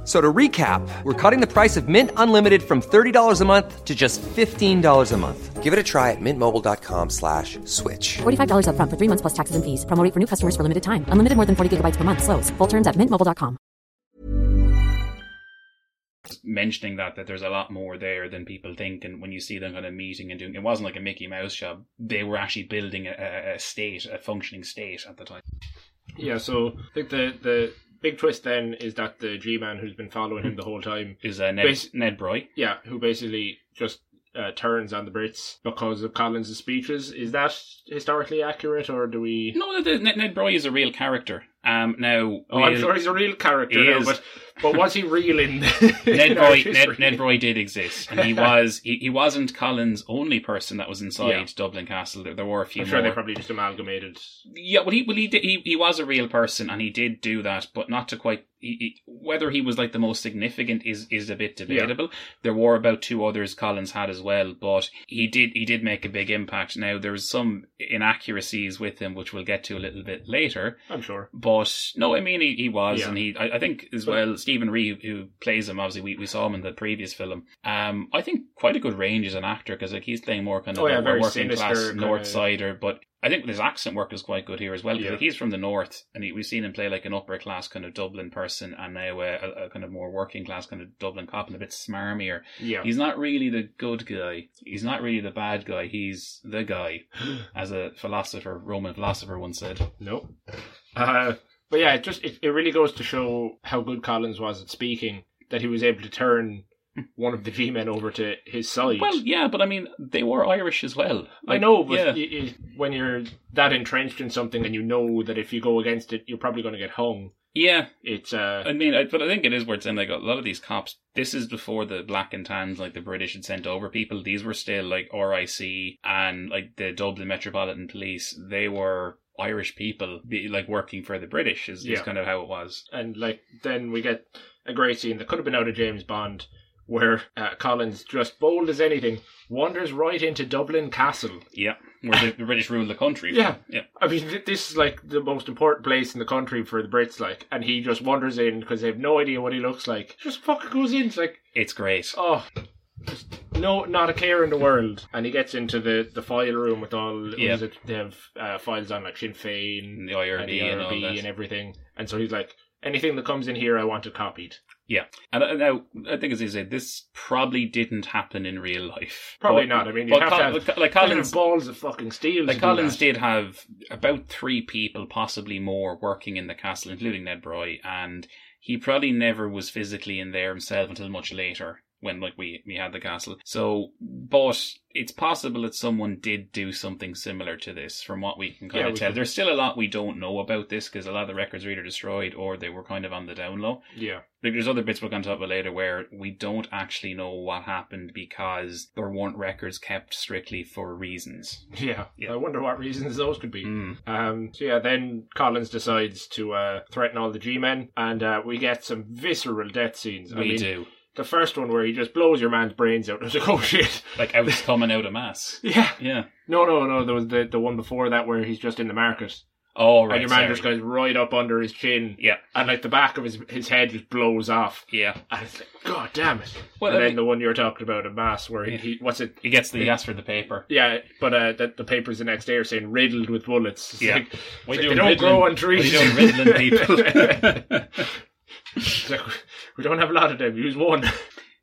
F- So to recap, we're cutting the price of Mint Unlimited from $30 a month to just $15 a month. Give it a try at mintmobile.com slash switch. $45 upfront for three months plus taxes and fees. Promo rate for new customers for limited time. Unlimited more than 40 gigabytes per month. Slows. Full terms at mintmobile.com. mentioning that that there's a lot more there than people think and when you see them kind of meeting and doing it wasn't like a Mickey Mouse job they were actually building a, a, a state a functioning state at the time Yeah, so I think the the big twist then is that the G man who's been following him the whole time, is uh, Ned, Basi- Ned Broy yeah, who basically just uh, turns on the Brits because of Collins' speeches. Is that historically accurate, or do we? no the, Ned, Ned Broy is a real character um now Oh, I'm sure he's a real character He now, but but was he real in, [LAUGHS] [LAUGHS] Ned Broy, Ned. Ned Broy did exist, and he [LAUGHS] was he, he wasn't Collins' only person that was inside Yeah. Dublin Castle. There, there were a few I'm sure more. they probably just amalgamated. Yeah, well, he well he did, he he was a real person, and he did do that, but not to quite. He, he, whether he was like the most significant is is a bit debatable. There were about two others Collins had as well, but he did he did make a big impact. Now there was some inaccuracies with him, which we'll get to a little bit later. I'm sure. But no, I mean he, he was, Yeah. and he I, I think as well Stephen Rea who plays him. Obviously, we, we saw him in the previous film. Um, I think quite a good range as an actor because like he's playing more kind of Oh, yeah, a, a working class North Sider, but I think his accent work is quite good here as well. Yeah. he's from the north, and he, we've seen him play like an upper class kind of Dublin person, and now a, a kind of more working class kind of Dublin cop, and a bit smarmier. Yeah. He's not really the good guy. He's not really the bad guy. He's the guy, [GASPS] as a philosopher, Roman philosopher once said. No. Uh, but yeah, it just it, it really goes to show how good Collins was at speaking that he was able to turn one of the G men over to his side. Well, yeah, but I mean, they were Irish as well. I know, but yeah. y y when you're that entrenched in something and you know that if you go against it, you're probably going to get hung. yeah, It's uh, I mean, I, but I think it is worth saying, like, a lot of these cops, this is before the black and tans, like, the British had sent over people. These were still, like, RIC and, like, the Dublin Metropolitan Police. They were Irish people, be, like, working for the British, is, is kind of how it was. and like then we get a great scene that could have been out of James Bond, where uh, Collins, just bold as anything, wanders right into Dublin Castle. Yeah, where the, the British ruled the country. Yeah. Yeah. I mean, th- this is like the most important place in the country for the Brits, like, and he just wanders in because they have no idea what he looks like. Just fucking goes in, it's like, It's great. oh, just no, not a care in the world. And he gets into the, the file room with all, what Yeah. is it? They have uh, files on like Sinn Féin And the IRB and the and, all IRB that. and everything. And so he's like, anything that comes in here, I want it copied. Yeah. And uh, now, I think as you said, this probably didn't happen in real life. Probably But- not. I mean, you have Col- to have, like you Collins, balls of fucking steel. Like Collins did have about three people, possibly more, working in the castle, including Ned Broy, and he probably never was physically in there himself until much later when like we we had the castle. So, but it's possible that someone did do something similar to this from what we can kind Yeah, of tell. can- There's still a lot we don't know about this because a lot of the records are either destroyed or they were kind of on the down low. Yeah. Like there's other bits we're going to talk about later where we don't actually know what happened because there weren't records kept strictly for reasons. Yeah. Yeah. I wonder what reasons those could be. Mm. Um, so yeah, then Collins decides to uh, threaten all the G-men, and uh, we get some visceral death scenes. I We mean, do. The first one where he just blows your man's brains out. [LAUGHS] I was like, oh shit. Like out coming out of mass. [LAUGHS] Yeah. Yeah. No, no, no. There was the the one before that where he's just in the market, Oh right. and your man sorry. just goes right up under his chin, Yeah. and like the back of his his head just blows off. Yeah. And it's like, God damn it. Well, and then mean- the one you're talking about in Mass, where he, Yeah. he what's it? He gets the he asks for the paper. Yeah, but uh, the, the papers the next day are saying riddled with bullets. [LAUGHS] It's Yeah. like, What it's are like, they don't doing grow on trees. What are you doing riddling people? Like, [LAUGHS] we don't have a lot of them. Use one.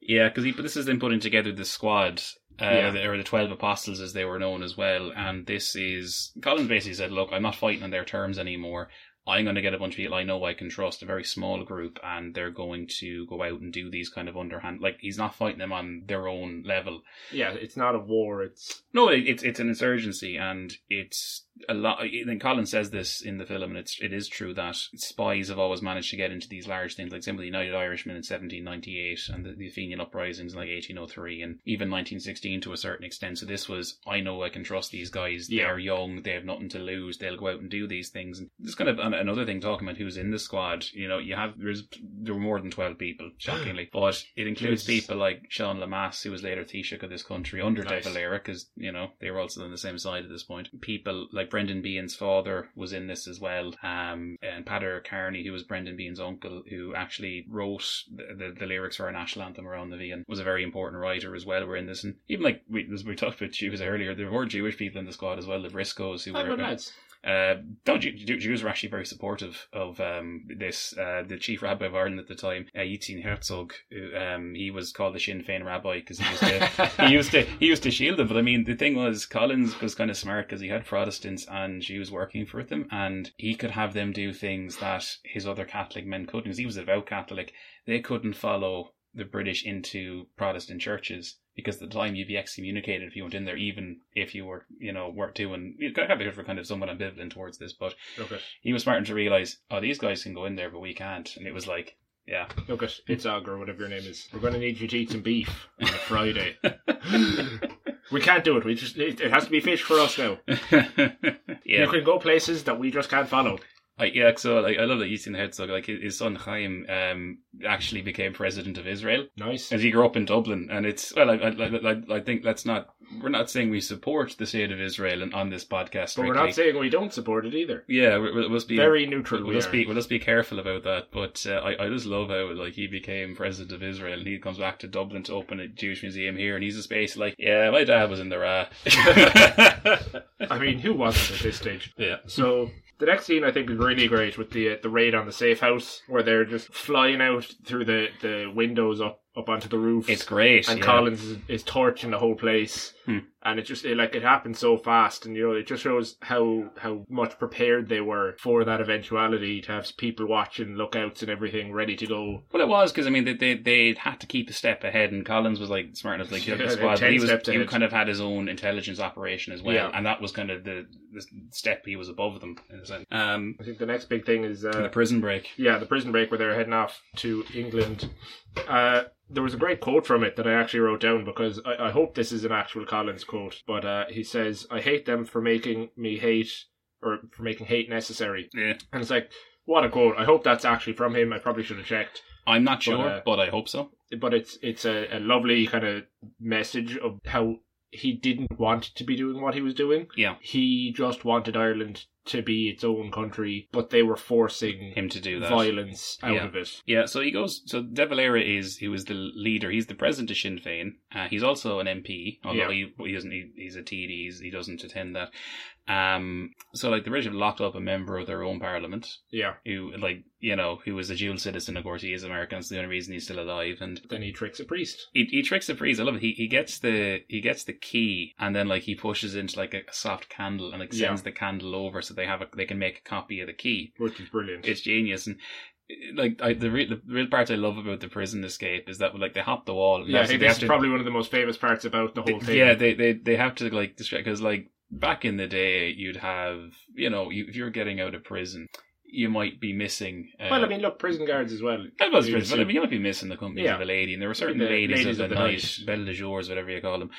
Yeah, because this is them putting together the squad, uh, Yeah. the- or the Twelve Apostles as they were known as well. And this is Collins basically said, "Look, I'm not fighting on their terms anymore. I'm going to get a bunch of people I know I can trust, a very small group, and they're going to go out and do these kind of underhand. Like he's not fighting them on their own level. Yeah, it's not a war. It's No, it, it's it's an insurgency, and it's a lot. I think Colin says this in the film, and it's it is true that spies have always managed to get into these large things, like some of the United Irishmen in 1798, and the, the Fenian uprisings in like 1803, and even 1916 to a certain extent. So this was, I know I can trust these guys. Yeah. They're young, they have nothing to lose. They'll go out and do these things. And this kind of an- another thing talking about who's in the squad. You know, you have there's there were more than 12 people, [GASPS] shockingly, but it includes Jesus. people like Sean Lemass, who was later Taoiseach of this country under Nice. De Valera, because you know they were also on the same side at this point. People like Brendan Behan's father was in this as well, um, and Peadar Kearney, who was Brendan Behan's uncle, who actually wrote the, the, the lyrics for our national anthem around the V, and was a very important writer as well. We're in this, and even like we, as we talked about Jews earlier, there were Jewish people in the squad as well, the Briscoes, who were lads. Uh, no, Jew- Jew- Jews were actually very supportive of um, this. Uh, the chief rabbi of Ireland at the time, uh, Yitzhak Herzog, um, he was called the Sinn Féin rabbi because he used to he [LAUGHS] used to he used to shield them. But I mean, the thing was, Collins was kind of smart because he had Protestants and Jews working for them, and he could have them do things that his other Catholic men couldn't. Because he was a devout Catholic, they couldn't follow the British into Protestant churches because at the time you'd be excommunicated if you went in there, even if you were, you know, weren't doing. You Catholics were kind of somewhat ambivalent towards this, but Look at he was starting to realize, oh, these guys can go in there, but we can't. And it was like, yeah, look at it's Og or whatever your name is. We're going to need you to eat some beef on a Friday. [LAUGHS] we can't do it. We just it, it has to be fish for us now. [LAUGHS] yeah. You can go places that we just can't follow. I, yeah. So like, I love that Yitzhak Herzog, like his son Chaim, um, actually became president of Israel. Nice. As he grew up in Dublin, and it's well, I, I, I, I think let's not. We're not saying we support the state of Israel and on this podcast. But we're not saying we don't support it either. Yeah, we- we'll, just be Very neutral. We'll we just are. be we'll just be careful about that. But uh, I I just love how like he became president of Israel and he comes back to Dublin to open a Jewish museum here and he's a space like yeah my dad was in the Ra. [LAUGHS] I mean, who wasn't at this stage? yeah. So the next scene I think is really great with the uh, the raid on the safe house where they're just flying out through the, the windows up up onto the roof. It's great. and yeah. Collins is, is torching the whole place, Hmm. and it just it, like it happened so fast, and you know it just shows how how much prepared they were for that eventuality to have people watching, lookouts, and everything ready to go. Well, it was because I mean they, they they had to keep a step ahead, and Collins was like smart enough, like Yeah, the squad. He was he ahead. kind of had his own intelligence operation as well, Yeah. and that was kind of the, the step he was above them. In a sense. Um, I think the next big thing is the uh, prison break. yeah the prison break where they're heading off to England. Uh, there was a great quote from it that I actually wrote down because I, I hope this is an actual Collins quote, but uh, he says, "I hate them for making me hate." Or for making hate necessary, Yeah, and it's like, what a quote! I hope that's actually from him. I probably should have checked. I'm not sure, uh, but I hope so. but it's it's a, a lovely kind of message of how he didn't want to be doing what he was doing. Yeah. He just wanted Ireland to be its own country, but they were forcing Him to do that. violence out Yeah. of it. Yeah, so he goes. So De Valera is he was the leader. He's the president of Sinn Féin. Uh, he's also an MP, although Yeah. he he doesn't. He, he's a TD. He's, he doesn't attend that. Um, so like the British have locked up a member of their own parliament Yeah. who, like you know, who was a dual citizen. Of course, he is American. It's the only reason he's still alive. And Then he tricks a priest. he, he tricks the priest. I love it. He he gets the he gets the key, and then like he pushes into like a, soft candle and like Yeah. sends the candle over so they have a they can make a copy of the key. Which is brilliant. It's genius. And like I, the real the real part I love about the prison escape is that like they hop the wall. Yeah, I think they this is to- probably one of the most famous parts about the whole thing. Yeah, they they they have to like distract because like back in the day, you'd have you know you, if you're getting out of prison, you might be missing. Uh, well, I mean, look, prison guards as well. I was prison, but I mean, you might be missing the company Yeah. of a lady, and there were certain The ladies, ladies of the, night, belle de jours, whatever you call them,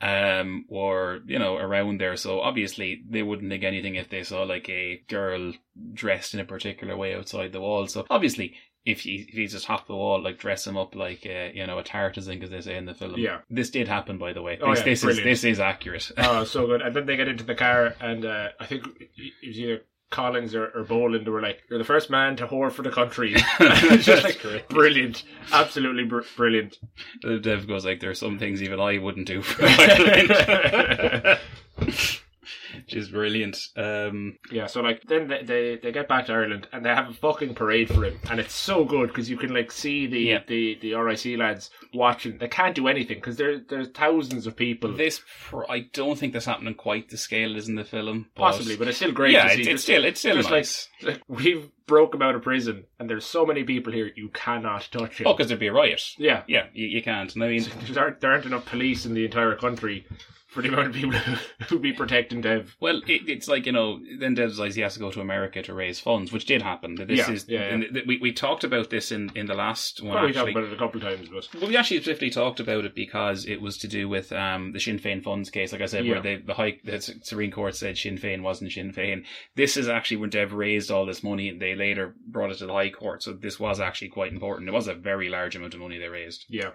um, or you know around there. So obviously they wouldn't think anything if they saw like a girl dressed in a particular way outside the wall. So obviously. If he, if he just hop the wall, like dress him up like uh, you know a tartisan, as they say in the film. Yeah. this did happen, by the way. Oh, this yeah, this is this is accurate. Oh, [LAUGHS] so good. And then they get into the car, and uh, I think it was either Collins or, or Boland who were like, "You're the first man to whore for the country." [LAUGHS] [LAUGHS] just like brilliant, absolutely br- brilliant. The Dev goes like, "There are some things even I wouldn't do for Ireland," which is brilliant. Um, Yeah, so like then they, they they get back to Ireland and they have a fucking parade for him, and it's so good because you can like see the Yeah. the the RIC lads watching. They can't do anything because there there's thousands of people. this, pr- I don't think this happening quite the scale as in the film, but- Possibly, but it's still great yeah, to see. it's, it's still it's still nice. like, like we've broke him out of prison, and there's so many people here you cannot touch him. oh, because there'd be a riot. yeah, Yeah, you, you can't. And I mean, [LAUGHS] there aren't, there aren't enough police in the entire country for the amount of people who'd be protecting Dev. Well, it, it's like you know. Then Dev decides he has to go to America to raise funds, which did happen. This Yeah, is, yeah, yeah. we we talked about this in in the last one. Well, we talked about it a couple of times, but Well, we actually swiftly talked about it because it was to do with um, the Sinn Féin funds case. Like I said, where they, the high the Supreme Court said Sinn Féin wasn't Sinn Féin. This is actually when Dev raised all this money, and they later brought it to the High Court. So this was actually quite important. It was a very large amount of money they raised. Yeah.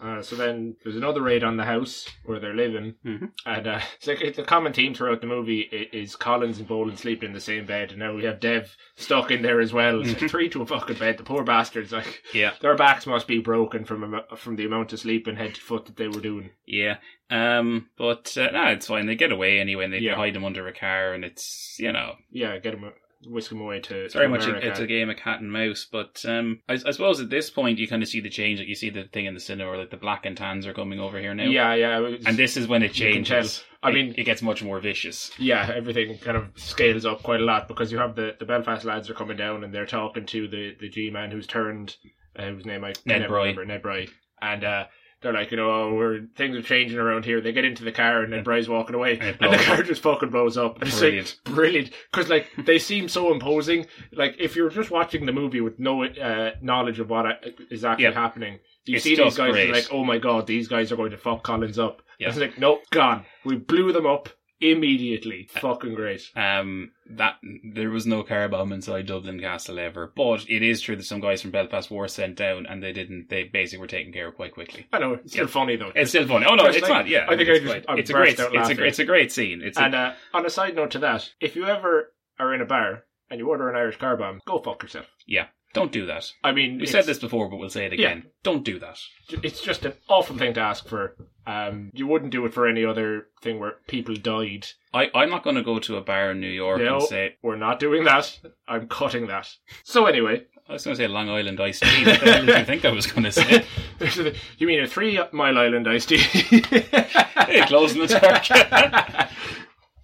Uh, so then there's another raid on the house where they're living, Mhm. and uh, it's like it's a common theme throughout the movie is Collins and Boland sleeping in the same bed, and now we have Dev stuck in there as well. It's like three to a fucking bed. The poor bastards, like Yeah, their backs must be broken from from the amount of sleeping head to foot that they were doing. yeah. Um, but uh, no, it's fine. They get away anyway, and they Yeah. hide them under a car, and it's you know Yeah, get them, whisk them away to. It's very much a, it's a game of cat and mouse, but um, I, I suppose at this point you kind of see the change. Like you see the thing in the cinema, where like the black and tans are coming over here now. Yeah, yeah. and this is when it You can tell. changes. I mean- it, gets much more vicious. yeah, everything kind of scales up quite a lot because you have the, the Belfast lads are coming down and they're talking to the, the G man who's turned, uh, whose name I Ned never Broy. remember, Ned Broy, and uh, they're like, you know, oh, we're things are changing around here. They get into the car and Ned Broy's walking away, And and the car just fucking blows up. And it's Brilliant. like brilliant because like they seem so imposing. Like if you're just watching the movie with no uh, knowledge of what uh, actually Yeah. happening. You It's see these guys and like, oh my god, these guys are going to fuck Collins up. Yeah. It's like, nope, gone. We blew them up immediately. Fucking great. Um, that there was no car bomb inside Dublin Castle ever, but it is true that some guys from Belfast were sent down, and they didn't. They basically were taken care of quite quickly. I know it's still Yeah. funny though. It's still funny. Oh no, it's like- not. Yeah, I think it's I just- quite- it's a great. It's a it's a great scene. It's a, and uh, on a side note to that, if you ever are in a bar and you order an Irish car bomb, go fuck yourself. yeah. Don't do that. I mean, We said this before, but we'll say it again. Don't do that. It's just an awful thing to ask for. Um, you wouldn't do it for any other thing where people died. I, I'm not going to go to a bar in New York No, and say, we're not doing that. I'm cutting that. So anyway, I was going to say Long Island iced tea. What the did you think I was going to say? [LAUGHS] you mean a three mile island iced tea? [LAUGHS] hey, closing the [LAUGHS] dark.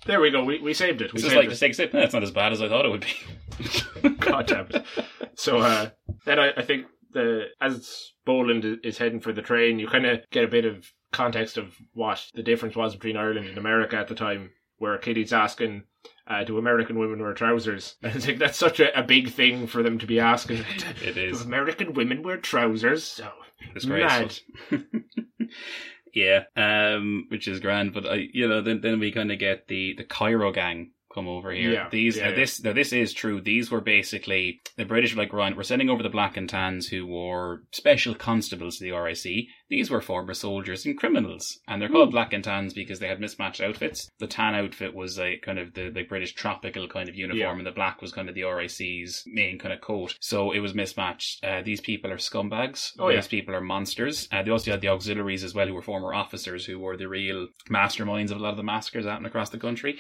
There we go. We, we saved it. We This is saved like it. the six sip. [LAUGHS] That's not as bad as I thought it would be. [LAUGHS] God damn it. So uh, then I, I think the as Boland is heading for the train, you kind of get a bit of context of what the difference was between Ireland and America at the time, where Kitty's asking. Uh, do American women wear trousers? [LAUGHS] And I think that's such a, a big thing for them to be asking. it is. Do. American women wear trousers? So Disgraceful. Yeah, um, which is grand. But I, you know, then then we kind of get the the Cairo gang come over here. Yeah, These yeah, now yeah. this now this is true. These were basically the British were like Ryan. We're sending over the black and tans who were special constables to the RIC. These were former soldiers and criminals, and they're called black and tans because they had mismatched outfits. The tan outfit was a kind of the, the British tropical kind of uniform, Yeah. and the black was kind of the RIC's main kind of coat. So it was mismatched. Uh, these people are scumbags. Oh, yeah. These people are monsters. Uh, they also had the auxiliaries as well, who were former officers, who were the real masterminds of a lot of the massacres happening across the country.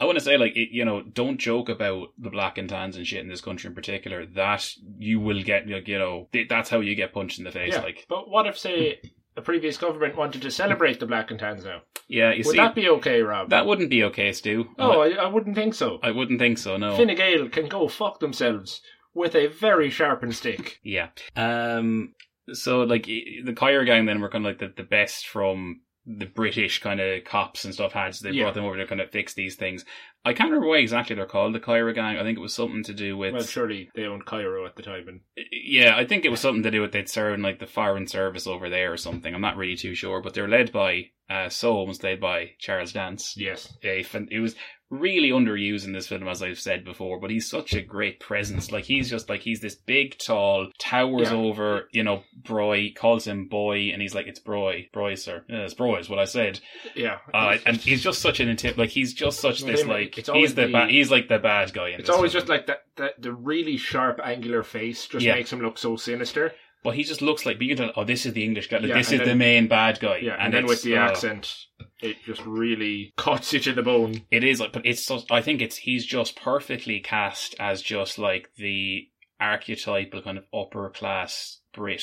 I want to say, like, it, you know, don't joke about the black and tans and shit in this country in particular. That you will get, like, you know, th- that's how you get punched in the face. yeah. Like, But what if, say, the previous government wanted to celebrate the black and tans now? yeah, you see. Would see, that be okay, Rob? that wouldn't be okay, Stu. oh, I, I wouldn't think so. I wouldn't think so. No. Fine Gael can go fuck themselves with a very sharpened stick. [LAUGHS] Yeah. Um. So like the Cairo gang then were kind of like the, the best from the British kind of cops and stuff had. So they Yeah. brought them over to kind of fix these things. I can't remember why exactly they're called the Cairo gang. I think it was something to do with. Well, surely they owned Cairo at the time, and Yeah, I think it was something to do with they'd served in like the foreign service over there or something. I'm not really too sure, but they're led by uh, Soames, led by Charles Dance. yes, A fan- it was really underused in this film, as I've said before. But he's such a great presence. Like he's just like he's this big, tall, towers Yeah. over. You know, Broy calls him boy, and he's like, "It's Broy, Broy, sir. Yeah, it's Broy is what I said." yeah. Uh, and he's just such an intim- like he's just such With this like he's the, the- ba- he's like the bad guy. In it's always film. just like that, that. The really sharp, angular face just Yeah. makes him look so sinister. But he just looks like, but you can tell, oh, this is the English guy. Like, Yeah, this and is then- the main bad guy. Yeah, and, then it's, with the uh, accent, it just really cuts you to the bone. It is like, but it's so, I think it's, he's just perfectly cast as just like the archetypal kind of upper class Brit.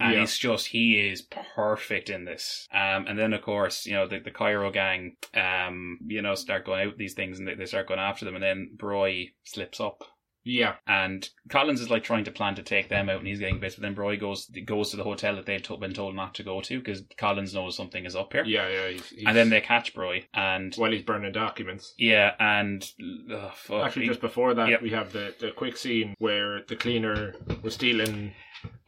And Yeah. it's just, he is perfect in this. Um, and then of course, you know, the, the Cairo gang, um, you know, start going out with these things and they, they start going after them and then Broy slips up. Yeah, And Collins is like trying to plan to take them out, and he's getting bits. But then Broy goes goes to the hotel that they've been told not to go to because Collins knows something is up here. yeah, yeah. He's, he's, And then they catch Broy, and while he's burning documents. yeah, and oh, fuck. Actually, just before that, Yep. we have the, the quick scene where the cleaner was stealing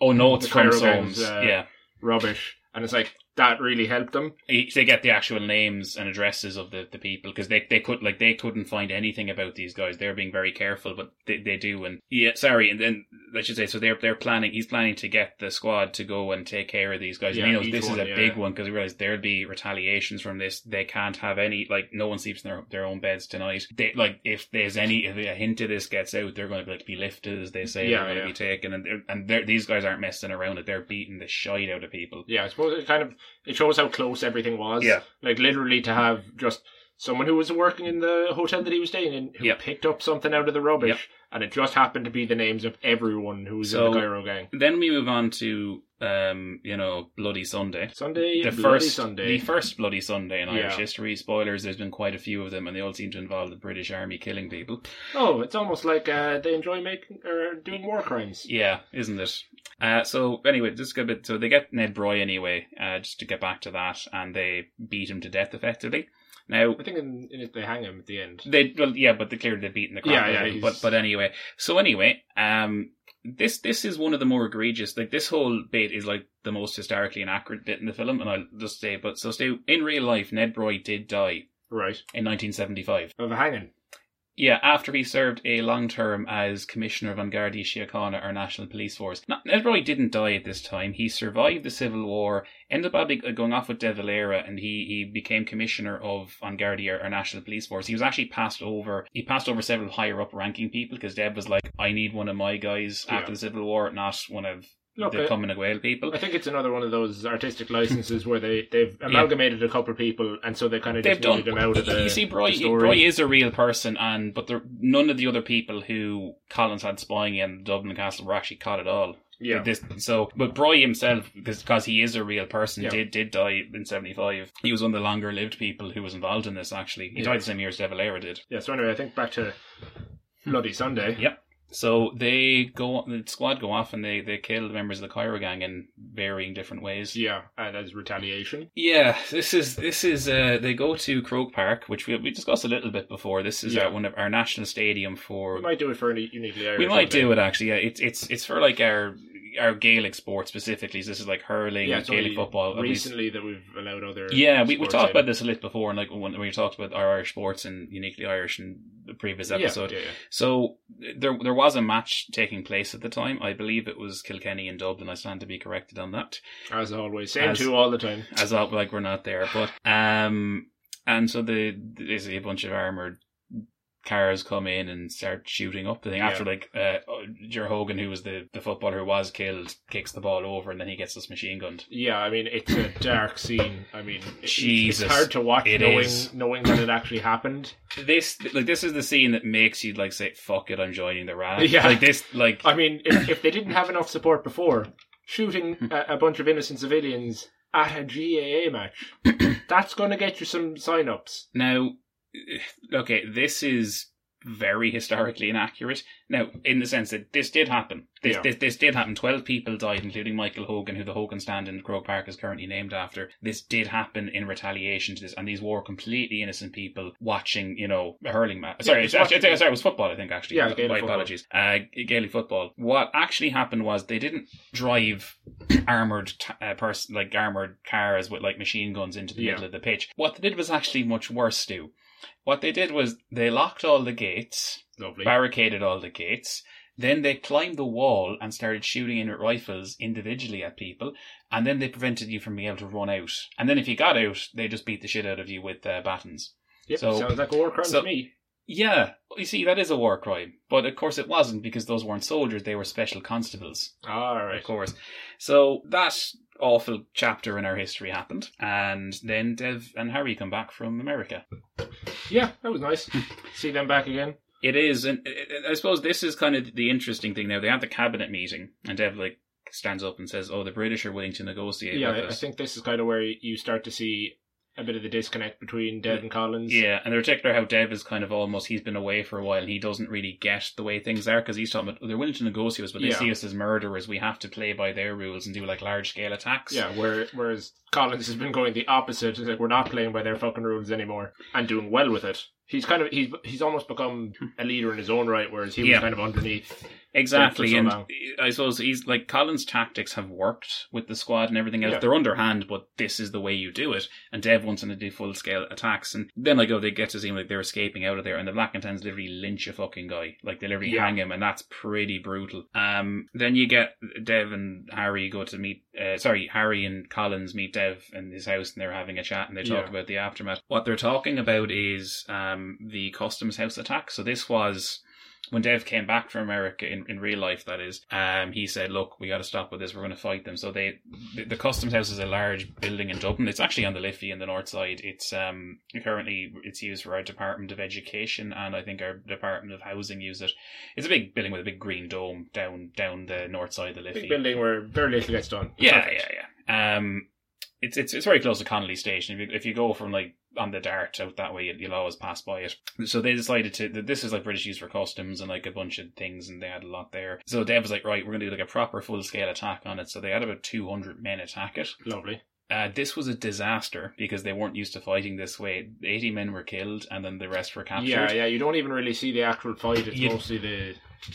oh no, it's from Soames. uh, yeah, rubbish, and it's like that really helped them. They get the actual names and addresses of the, the people because they they could like they couldn't find anything about these guys. They're being very careful, but they, they do. And yeah, sorry, and then I should say so. They're they're planning. He's planning to get the squad to go and take care of these guys. Yeah, and he knows this one, is a yeah, big one because he realized there'd be retaliations from this. They can't have any like no one sleeps in their their own beds tonight. They like if there's any if a hint of this gets out, they're going to be, like, be lifted as they say. Yeah, they're going to be taken, and they're, and they're, these guys aren't messing around. It they're beating the shit out of people. Yeah, I suppose it kind of it shows how close everything was. Yeah. like literally to have just someone who was working in the hotel that he was staying in who Yeah. picked up something out of the rubbish, and it just happened to be the names of everyone who was So- in the Cairo gang. Then we move on to um, you know, Bloody Sunday. Sunday, the Bloody first Sunday. the first bloody Sunday in Irish Yeah. history. Spoilers: there's been quite a few of them, and they all seem to involve the British Army killing people. Oh, it's almost like uh, they enjoy making or doing war crimes. Yeah, isn't it? Uh, so anyway, just a bit. So they get Ned Broy anyway, uh, just to get back to that, and they beat him to death effectively. Now I think in, in they hang him at the end. they well, yeah, but they clearly they're beating the crap Yeah, yeah, him. But but anyway, so anyway, um, this this is one of the more egregious. Like this whole bit is like the most historically inaccurate bit in the film, and I'll just say, but so stay in real life, Ned Broy did die Right. in 1975. Of a hanging. Yeah, after he served a long term as Commissioner of An Garda Síochána, our National Police Force. Now, Ned Broy didn't die at this time. He survived the Civil War, ended up going off with De Valera, and he, he became Commissioner of An Garda, our, our National Police Force. He was actually passed over, he passed over several higher up ranking people because Dev was like, I need one of my guys Yeah. after the Civil War, not one of Look, the Cumming Gael people. I think it's another one of those artistic licenses where they they've amalgamated a couple of people, and so they kind of They've just done. them out of the. you see, the Broy, story. Broy is a real person, and but there, none of the other people who Collins had spying in Dublin Castle were actually caught at all. Yeah. This, so, but Broy himself, because because he is a real person, Yeah. did did die in seventy five. He was one of the longer lived people who was involved in this. Actually, he Yeah. died the same year as De Valera did. Yeah. So anyway, I think back to Bloody Sunday. Yep. So they go, the squad go off and they they kill the members of the Cairo gang in varying different ways. Yeah, and as retaliation. Yeah, this is this is uh they go to Croke Park, which we we discussed a little bit before. This is Yeah. uh, one of our national stadium for We might do it for any uniquely Irish. we might do it actually. Yeah, it's it's it's for like our our Gaelic sport specifically. So this is like hurling, Yeah, Gaelic football. Recently, that we've allowed other. Yeah, we, we talked about this a little before, and like when we talked about our Irish sports and uniquely Irish in the previous episode. Yeah, yeah. So there there was a match taking place at the time. I believe it was Kilkenny and Dublin. I stand to be corrected on that. As always, same As- two all the time. As like we're not there, but um, and so the there's a bunch of armored cars come in and start shooting up the thing after Yeah. like uh Jer Hogan who was the the footballer who was killed kicks the ball over and then he gets this machine gunned Yeah, I mean it's a dark scene. I mean, it- Jesus, it's hard to watch it knowing is. knowing that it actually happened. this like this is the scene that makes you like say fuck it I'm joining the rally Yeah. like this like I mean, if, if they didn't have enough support before, shooting a, a bunch of innocent civilians at a GAA match, [CLEARS THROAT] that's going to get you some sign-ups. Now, [SIGHS] okay, this is very historically inaccurate. Now, in the sense that this did happen. This, Yeah. this, this did happen. 12 people died, including Michael Hogan, who the Hogan stand in Croke Park is currently named after. This did happen in retaliation to this, and these were completely innocent people watching, you know, a hurling match. Sorry, it's actually, watching- sorry, it was football, I think, actually. Yeah, My football. apologies. Uh, Gaelic football. What actually happened was they didn't drive armored, t- uh, pers- like armored cars with like machine guns into the Yeah. middle of the pitch. What they did was actually much worse, Stu. What they did was they locked all the gates, Lovely. barricaded all the gates. Then they climbed the wall and started shooting in with rifles individually at people, and then they prevented you from being able to run out. And then if you got out, they just beat the shit out of you with uh, batons. Yep, so- sounds like a war crime so- to me. Yeah, you see, that is a war crime, but of course it wasn't because those weren't soldiers; they were special constables, All of course. So that awful chapter in our history happened, and then Dev and Harry come back from America. Yeah, that was nice. [LAUGHS] See them back again. It is, and I suppose this is kind of the interesting thing. Now they had the cabinet meeting, and Dev like stands up and says, "Oh, the British are willing to negotiate." Yeah, I, I think this is kind of where you start to see a bit of the disconnect between Dev and Collins. Yeah, and in particular, how Dev is kind of almost he's been away for a while and he doesn't really get the way things are because he's talking about they're willing to negotiate, with us, but they Yeah. see us as murderers. We have to play by their rules and do like large scale attacks. Yeah, where, whereas Collins has been going the opposite. It's like we're not playing by their fucking rules anymore and doing well with it. He's kind of he's he's almost become a leader in his own right, whereas he was Yeah. kind of underneath. Exactly. so and long. I suppose he's like Collins' tactics have worked with the squad and everything else. Yeah. They're underhand, but this is the way you do it. And Dev wants them to do full scale attacks, and then like oh, they get to seem like they're escaping out of there, and the Black and Tans literally lynch a fucking guy, like they literally Yeah. hang him, and that's pretty brutal. Um, then you get Dev and Harry go to meet. Uh, sorry, Harry and Collins meet Dev in his house, and they're having a chat, and they talk Yeah. about the aftermath. What they're talking about is um the customs house attack. So this was when Dev came back from America in, in real life, that is, um, he said, "Look, we got to stop with this. We're going to fight them." So they, the, the customs house is a large building in Dublin. It's actually on the Liffey in the north side. It's um currently it's used for our Department of Education and I think our Department of Housing use it. It's a big building with a big green dome down down the north side of the Liffey. Big building where very little gets done. Yeah, Perfect. yeah, yeah. Um, it's it's it's very close to Connolly Station. If you, if you go from like on the Dart out that way, you'll always pass by it. So they decided to this is like British use for customs and like a bunch of things, and they had a lot there. So Dev was like, right, we're gonna do like a proper full scale attack on it. So they had about two hundred men attack it. Lovely. Uh, this was a disaster because they weren't used to fighting this way. Eighty men were killed, and then the rest were captured. Yeah, yeah. You don't even really see the actual fight. It's You- mostly the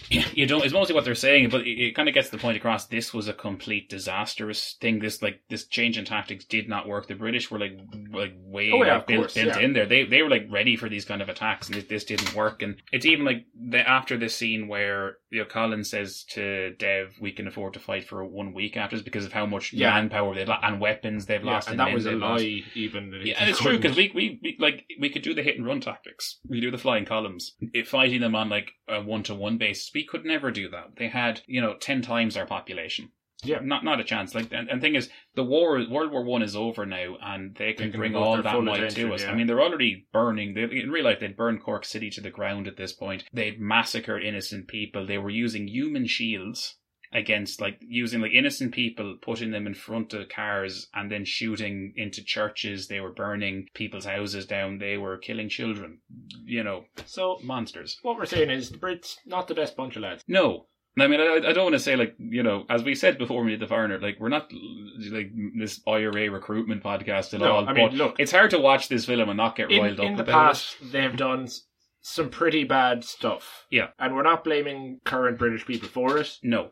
you don't. It's mostly what they're saying, but it, it kind of gets the point across. This was a complete disastrous thing. This like this change in tactics did not work. The British were like like way Oh, yeah, built, course, built yeah. in there. They they were like ready for these kind of attacks, and this, this didn't work. And it's even like the after this scene where you know Colin says to Dev, "We can afford to fight for one week after this because of how much Yeah. manpower they've lo- and weapons they've yeah, lost." and and that was a they've lost." lie. Even Yeah, and it's true because we, we we like we could do the hit and run tactics. We do the flying columns. If fighting them on like a one to one basis, we could never do that. They had you know ten times our population. Yeah. not not a chance. Like and, and thing is, the war World War One is over now, and they can, can bring all that might to us. yeah. I mean, they're already burning. They, in real life, they'd burned Cork City to the ground at this point. They'd massacred innocent people. They were using human shields against like using like innocent people putting them in front of cars and then shooting into churches they were burning people's houses down they were killing children you know So monsters what we're saying is the Brits not the best bunch of lads. no I mean, I, I don't want to say like you know, as we said before we did the foreigner, like we're not like this IRA recruitment podcast at No, all. I mean, but look. it's hard to watch this film and not get In, riled up in the past, they've done some pretty bad stuff. Yeah. and we're not blaming current British people for it, it. No,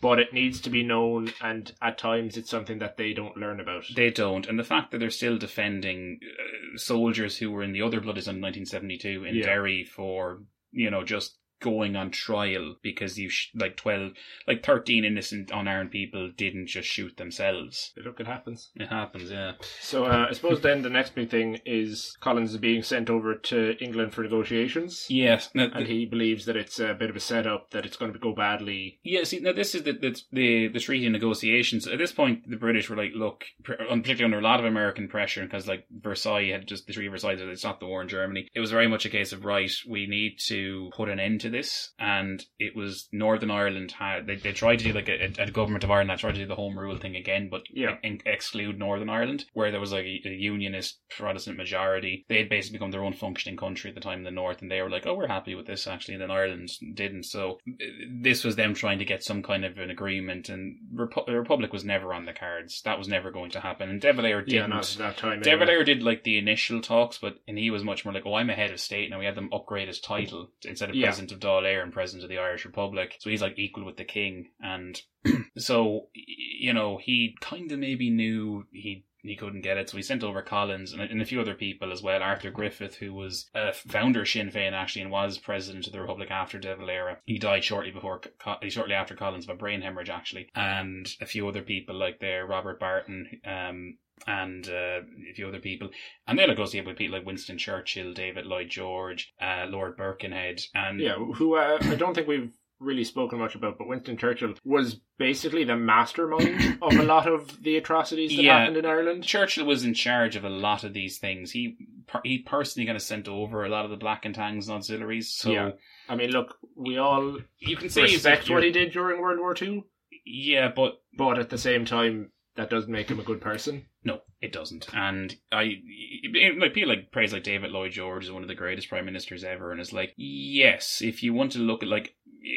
but it needs to be known, and at times it's something that they don't learn about. They don't, and the fact that they're still defending uh, soldiers who were in the other blood is in 1972 in Yeah. Derry for you know just going on trial because you sh- like 12 like 13 innocent unarmed people didn't just shoot themselves Look, it happens. it happens yeah So uh, I suppose then the next big thing is Collins is being sent over to England for negotiations. yes now, And he believes that it's a bit of a setup, that it's going to go badly. Yeah, see, now this is the the the, the treaty negotiations. At this point, the British were like, look, particularly under a lot of American pressure, because like Versailles had just the Treaty of Versailles. It's not the war in Germany. It was very much a case of right. We need to put an end to into this, and it was Northern Ireland had they, they tried to do like a, a government of Ireland that tried to do the home rule thing again, but Yeah. in, exclude Northern Ireland, where there was like a, a unionist Protestant majority. They had basically become their own functioning country at the time in the North, and they were like, "Oh, we're happy with this." Actually, and then Ireland didn't. So this was them trying to get some kind of an agreement, and Repu- the Republic was never on the cards. That was never going to happen. And De Valera didn't. Yeah, not at that time. De anyway. Valera did like the initial talks, but and he was much more like, "Oh, I'm a head of state now." We had them upgrade his title instead of Yeah. president of Dáil Éireann and president of the Irish Republic, so he's like equal with the king. And [CLEARS THROAT] so, you know, he kind of maybe knew he he couldn't get it, so he sent over Collins and, and a few other people as well. Arthur Griffith, who was a founder of Sinn Féin actually and was president of the Republic after De Valera, he died shortly before, shortly after Collins of a brain hemorrhage actually, and a few other people like there, Robert Barton, um, and uh, a few other people. And then it goes with people like Winston Churchill, David Lloyd George, uh, Lord Birkenhead, and Yeah, who uh, I don't think we've really spoken much about, but Winston Churchill was basically the mastermind of a lot of the atrocities that Yeah. happened in Ireland. Churchill was in charge of a lot of these things. He he personally kind of sent over a lot of the black and tangs and auxiliaries. So Yeah. I mean, look, we all you can say respect what he did during World War Two, Yeah, but but at the same time, that doesn't make him a good person. No, it doesn't. And I like people like praise like David Lloyd George is one of the greatest prime ministers ever, and it's like yes, if you want to look at like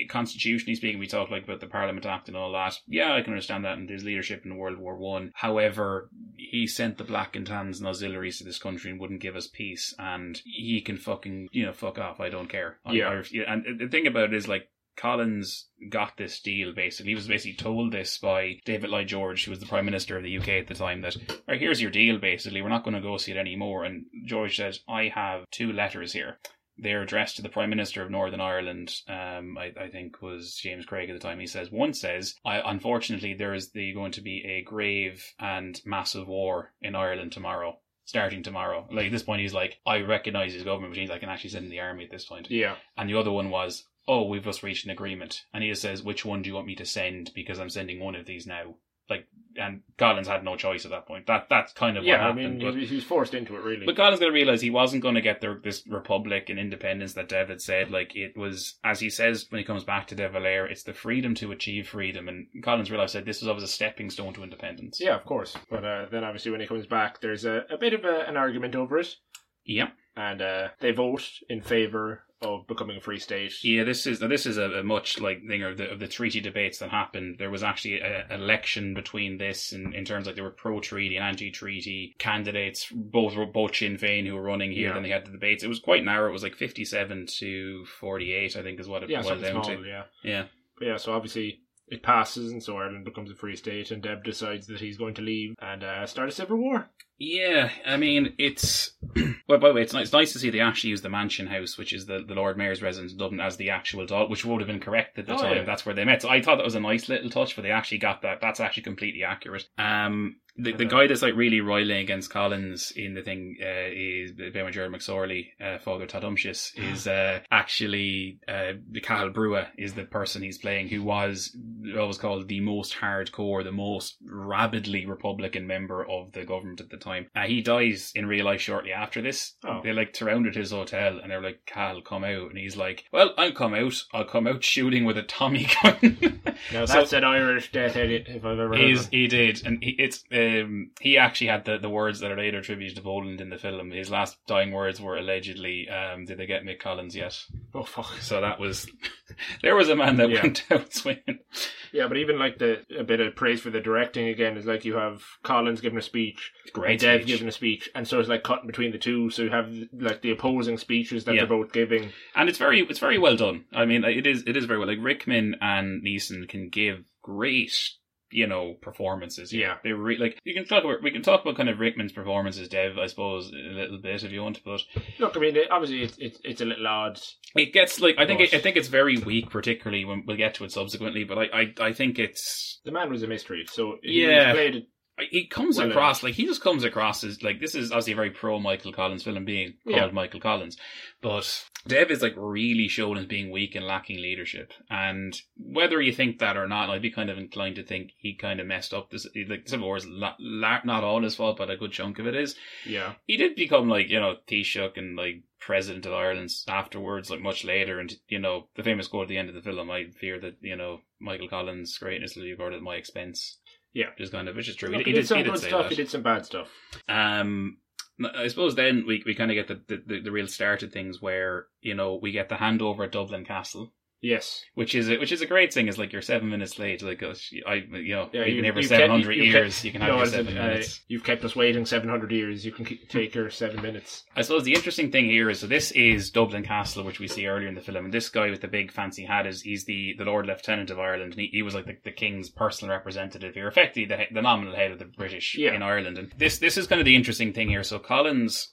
constitutionally speaking, we talk like about the Parliament Act and all that. Yeah, I can understand that, and his leadership in World War One. However, he sent the black and tans and auxiliaries to this country and wouldn't give us peace, and he can fucking you know fuck off. I don't care. I- Yeah. I and the thing about it is like Collins got this deal basically. He was basically told this by David Lloyd George, who was the Prime Minister of the UK at the time, that, right, here's your deal basically. We're not going to negotiate anymore. And George said, I have two letters here. They're addressed to the Prime Minister of Northern Ireland, um, I, I think was James Craig at the time. He says, one says, I, unfortunately, there is the, going to be a grave and massive war in Ireland tomorrow. Starting tomorrow. Like at this point, he's like, I recognise his government, which means I can actually send in the army at this point. Yeah, And the other one was, oh, we've just reached an agreement. And he just says, which one do you want me to send? Because I'm sending one of these now. Like, and Collins had no choice at that point. That that's kind of yeah. what I happened. mean, but, he, was- he was forced into it, really. but Collins going to realize he wasn't going to get the, this republic and independence that Dev had said. Like it was, as he says when he comes back to De Valera, it's the freedom to achieve freedom. And Collins realized that this was always a stepping stone to independence. yeah, of course. But uh, then, obviously, when he comes back, there's a, a bit of a, an argument over it, Yep. and uh, they vote in favor of becoming a free state. Yeah, this is this is a, a much like thing of the of the treaty debates that happened. There was actually an election between this and in terms like there were pro treaty and anti treaty candidates. Both both Sinn Féin who were running here. Yeah. Then they had the debates. It was quite narrow. It was like fifty seven to forty eight. I think is what it Yeah, boiled down small. to. Yeah, Yeah. but yeah. So obviously. It passes, and so Ireland becomes a free state, and Dev decides that he's going to leave and uh, start a civil war. Yeah, I mean it's. [CLEARS THROAT] Well, by the way, it's nice, it's nice to see they actually use the Mansion House, which is the, the Lord Mayor's residence in Dublin, as the actual Dáil, which would have been correct at the Oh, time. yeah. That's where they met. So I thought that was a nice little touch, but they actually got that. That's actually completely accurate. Um, the, the guy that's like really roiling against Collins in the thing uh, is Ben Gerard McSorley, uh, Father Tadumcius, [SIGHS] is uh, actually uh, Cathal Brugha is the person he's playing, who was always called the most hardcore, the most rabidly Republican member of the government at the time. Uh, he dies in real life shortly after this. Oh. They like surrounded his hotel and they're like, Cal, come out. And he's like, Well, I'll come out. I'll come out shooting with a Tommy [LAUGHS] gun. Now So- that's an Irish death edit if I've ever heard one. he did, and he, it's um he actually had the, the words that are later attributed to Boland in the film. His last dying words were allegedly, um, "Did they get Mick Collins yet?" Oh fuck. So that was [LAUGHS] there was a man that Yeah. went [LAUGHS] out swinging. Yeah, but even like the a bit of praise for the directing again is like you have Collins giving a speech, Great and Dev speech. giving a speech, and so it's like cutting between the two. So you have like the opposing speeches that Yeah. they're both giving. and it's very it's very well done. I mean, it is it is very well. Like Rickman and Neeson can give great. You know performances. Yeah. they re- like you can talk about. We can talk about kind of Rickman's performances, Dev. I suppose a little bit if you want, but Look, I mean, it, obviously it's, it's it's a little odd. It gets like I think it, I think it's very weak, particularly when we'll get to it subsequently. But I I, I think it's The man was a mystery, so Yeah. he played he comes Well, uh, across like he just comes across as like this is obviously a very pro Michael Collins film being called Yeah. Michael Collins, but Dev is like really shown as being weak and lacking leadership. And whether you think that or not, I'd be kind of inclined to think he kind of messed up this. Like Civil War is la- la- not all his fault, but a good chunk of it is. Yeah. He did become like you know Taoiseach and like president of Ireland afterwards, like much later. And you know the famous quote at the end of the film, I fear that you know Michael Collins' greatness will be regarded at my expense. Yeah. Which is kind of which is true. Look, he, he, did some he good stuff. that. He did some bad stuff. Um, I suppose then we we kind of get the, the the real start of things where you know we get the handover at Dublin Castle, Yes. which is a, which is a great thing. Is like you're seven minutes late. Like uh, I, you know, Yeah, you've you- you've kept- hundred years. kept- you can have no, your seven uh, minutes. You've kept us waiting 700 years. You can keep, take your seven minutes. I suppose the interesting thing here is so this is Dublin Castle, which we see earlier in the film, and this guy with the big fancy hat is he's the, the Lord Lieutenant of Ireland, and he, he was like the, the King's personal representative here, effectively the, the nominal head of the British Yeah. in Ireland. And this this is kind of the interesting thing here. So Collins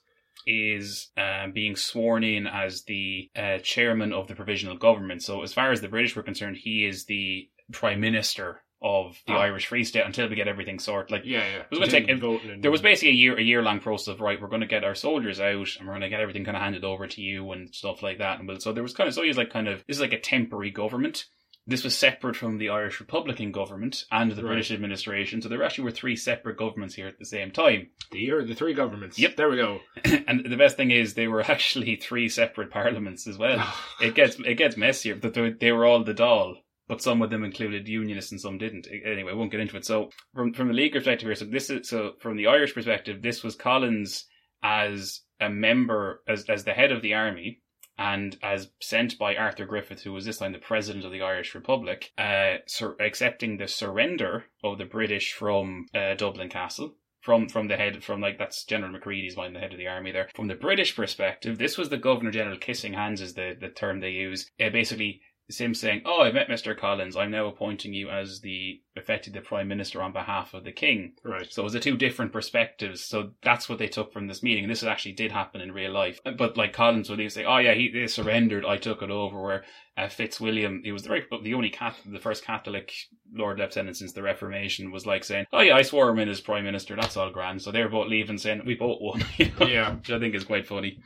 is um, being sworn in as the uh, chairman of the provisional government. So as far as the British were concerned, he is the prime minister of the Ah. Irish Free State until we get everything sorted. Like Yeah, yeah. It was gonna take- and- there was basically a year a year long process of right, we're going to get our soldiers out and we're going to get everything kind of handed over to you and stuff like that. And well, so there was kind of so he was like kind of this is like a temporary government. This was separate from the Irish Republican government and the Right. British administration. So there actually were three separate governments here at the same time. the year the three governments. Yep. There we go. [CLEARS THROAT] and the best thing is they were [LAUGHS] actually three separate parliaments as well. [SIGHS] it gets it gets messier. but they, they were all the Dáil, but some of them included unionists and some didn't. Anyway, I won't get into it. So from from the league perspective here, so this is so from the Irish perspective, this was Collins as a member as as the head of the army. And as sent by Arthur Griffith, who was this time the president of the Irish Republic, uh, sur- accepting the surrender of the British from uh, Dublin Castle, from from the head from like that's General Macready's mind, the head of the army there. From the British perspective, this was the Governor General kissing hands is the, the term they use. Uh, basically Sim saying, Oh, I met Mr. Collins, I'm now appointing you as the effectively the Prime Minister on behalf of the King. Right. So it was the two different perspectives. So that's what they took from this meeting. And this actually did happen in real life. But like Collins would even say, Oh yeah, he they surrendered, I took it over where uh, Fitzwilliam, he was the, very, the only cat, the first Catholic Lord Lieutenant since the Reformation, was like saying, "Oh yeah, I swore him in as Prime Minister. That's all grand." So they're both leaving, saying, "We both won," [LAUGHS] you know, Yeah. which I think is quite funny.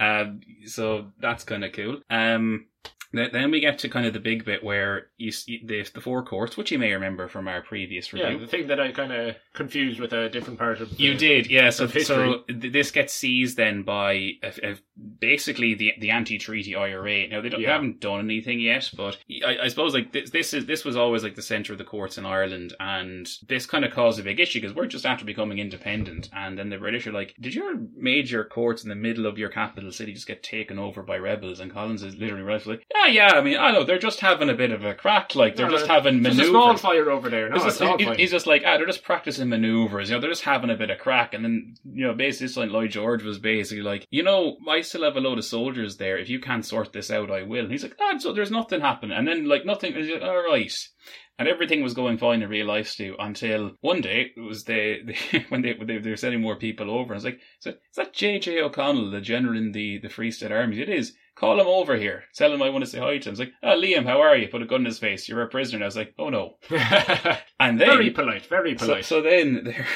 Um, so that's kind of cool. Um, then we get to kind of the big bit where you see the, the four courts, which you may remember from our previous review. Yeah, the thing that I kind of confused with a different part of. You did, yeah. So, so this gets seized then by uh, uh, basically the the anti-treaty IRA. Now they, don't, they haven't done anything yet, but I, I suppose like this, this is this was always like the center of the courts in Ireland, and this kind of caused a big issue because we're just after becoming independent, and then the British are like, "Did your major courts in the middle of your capital city just get taken over by rebels?" And Collins is literally right, like, "Yeah, yeah. I mean, I know they're just having a bit of a crack, like they're No, just no, having There's maneuvers." a small fire over there. No, He's it's just, he- fine. he's just like, ah, they're just practicing maneuvers. You know, they're just having a bit of crack. And then, you know, basically, it's like Lloyd George was basically like, you know, I still have a load of soldiers there. If you can't sort this out, I will. And he's like, ah, so there's nothing happening. And then, like, nothing. He's like, all right. And everything was going fine in real life, Stu, until one day it was the, [LAUGHS] the when they, when they they were sending more people over. And I was like, so is that J.J. O'Connell, the general in the, the Free State Army? It is. Call him over here. Tell him I want to say hi to him. I was like, oh, Liam, how are you? Put a gun in his face. You're a prisoner. And I was like, oh no. [LAUGHS] And then very polite. Very polite. so then [LAUGHS] there,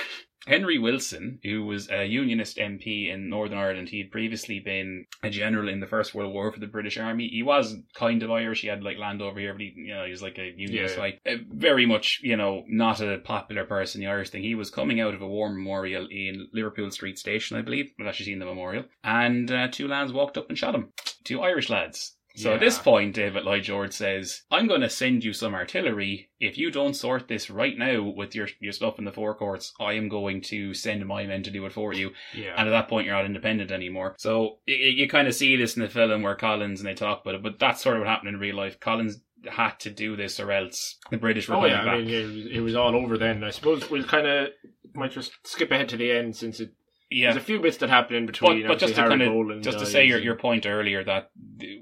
Henry Wilson, who was a Unionist MP in Northern Ireland, he had previously been a general in the First World War for the British Army. He was kind of Irish. He had like land over here, but he, you know, he was like a Unionist, Yeah. like uh, very much, you know, not a popular person. The Irish thing. He was coming out of a war memorial in Liverpool Street Station, I believe. I've actually seen the memorial, and uh, two lads walked up and shot him. Two Irish lads. So at this point, David Lloyd George says, I'm going to send you some artillery. If you don't sort this right now with your, your stuff in the Four Courts, I am going to send my men to do it for you. yeah. And at that point, you're not independent anymore. So you, you kind of see this in the film where Collins and they talk about it, but that's sort of what happened in real life. Collins had to do this or else the British were Oh yeah, back. I mean it was, it was all over then. I suppose we'll kind of might just skip ahead to the end since it, yeah. there's a few bits that happen in between. but just to kind of Boland just to say your, your point earlier that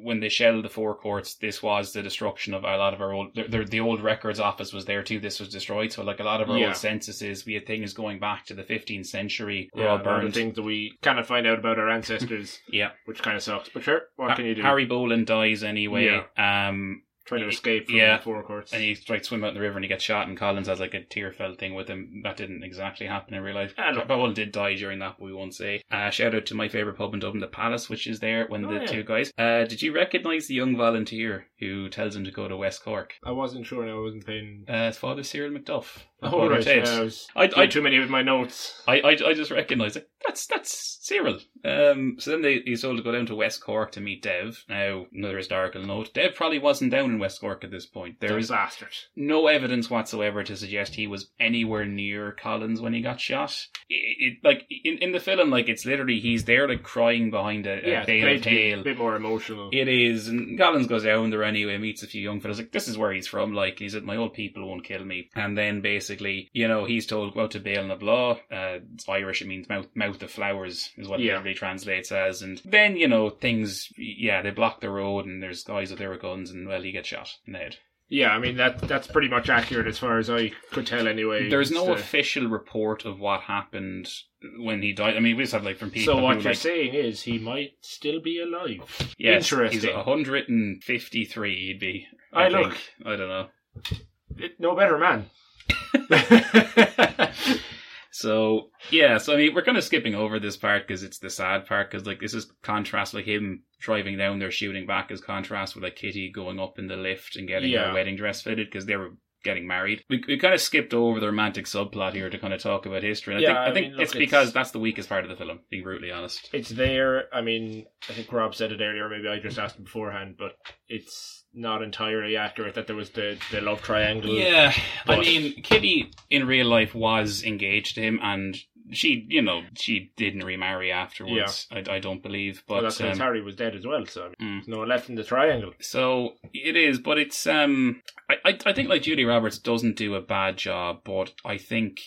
when they shelled the four courts, this was the destruction of a lot of our old the, the, old records office was there too. This was destroyed, so like a lot of our Yeah. old censuses, we had things going back to the 15th century, were yeah, all of burned. things that we cannot find out about our ancestors, [LAUGHS] Yeah, which kind of sucks. But sure, what Ha- can you do? Harry Boland dies anyway. Um, trying to escape from Yeah. the Four Courts. and he tried to swim out in the river and he gets shot and Collins has like a tear felt thing with him. That didn't exactly happen in real life. Powell did die during that, but we won't say. Uh, shout out to my favourite pub in Dublin, the Palace, which is there when Oh, the yeah. two guys. Uh, did you recognise the young volunteer who tells him to go to West Cork? I wasn't sure. Now I wasn't paying. Uh, his father, Cyril McDuff. Oh right, yeah, I was I- I- too many of my notes. I, I, I just recognised it. That's that's Cyril. Um, so then they, he's told to go down to West Cork to meet Dev. Now, another historical note: Dev probably wasn't down in West Cork at this point. There is bastard. no evidence whatsoever to suggest he was anywhere near Collins when he got shot. It, it like in, in the film, like it's literally he's there like crying behind a, a Yeah, bale of a bit more emotional. It is, and Collins goes down there anyway, meets a few young fellas. Like, this is where he's from. Like, he said, my old people won't kill me. And then basically, you know, he's told go out to Béal na Bláth. Uh, it's Irish, it means mouth, mouth of flowers, is what it Yeah. literally translates as. And then, you know, things, yeah, they block the road, and there's guys with their guns, and well, he gets shot in the head. Yeah, I mean that that's pretty much accurate as far as I could tell. Anyway, There's no official report of what happened when he died. I mean, we just have like from people. So what you're like, saying is he might still be alive. yes, Interesting. He's 153. He'd be. I I, look. think. I don't know. It- no better man. [LAUGHS] [LAUGHS] So yeah, so I mean, we're kind of skipping over this part because it's the sad part because like this is contrast, like him driving down there shooting back is contrast with like Kitty going up in the lift and getting Yeah. her wedding dress fitted because they were getting married. We, we kind of skipped over the romantic subplot here to kind of talk about history. And I Yeah, think I, I think mean, look, it's because it's- that's the weakest part of the film. Being brutally honest. it's there. I mean, I think Rob said it earlier. Maybe I just asked him beforehand, but it's not entirely accurate that there was the the love triangle. Yeah, I mean, Kitty in real life was engaged to him, and she, you know, she didn't remarry afterwards. I, I don't believe, Well, but that's because um, Harry was dead as well. So I mean, mm. no one left in the triangle. So it is, but it's um, I, I I think like Julia Roberts doesn't do a bad job, but I think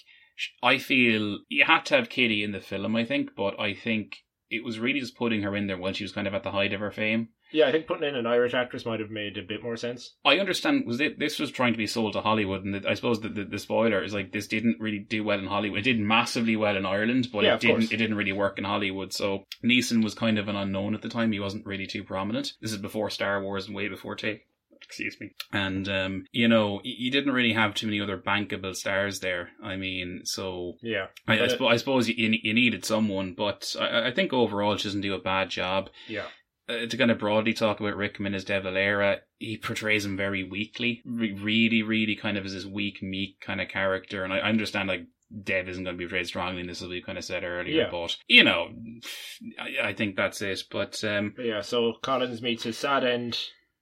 I feel you had to have Kitty in the film. I think, but I think it was really just putting her in there when she was kind of at the height of her fame. Yeah, I think putting in an Irish actress might have made a bit more sense. I understand was it this was trying to be sold to Hollywood, and I suppose the, the, the spoiler is like this didn't really do well in Hollywood. It did massively well in Ireland, but Yeah, it didn't course. it didn't really work in Hollywood. So Neeson was kind of an unknown at the time. He wasn't really too prominent. This is before Star Wars and way before Take. Excuse me. And um, you know, you didn't really have too many other bankable stars there. I mean, so Yeah, I, I, suppose, I suppose you, you needed someone, but I, I think overall she doesn't do a bad job yeah. Uh, to kind of broadly talk about Rickman as De Valera, he portrays him very weakly, Re- really, really kind of as this weak, meek kind of character. And I understand like Dev isn't going to be portrayed strongly in this, as we kind of said earlier. Yeah. But you know, I, I think that's it. But um, yeah, so Collins meets his sad end,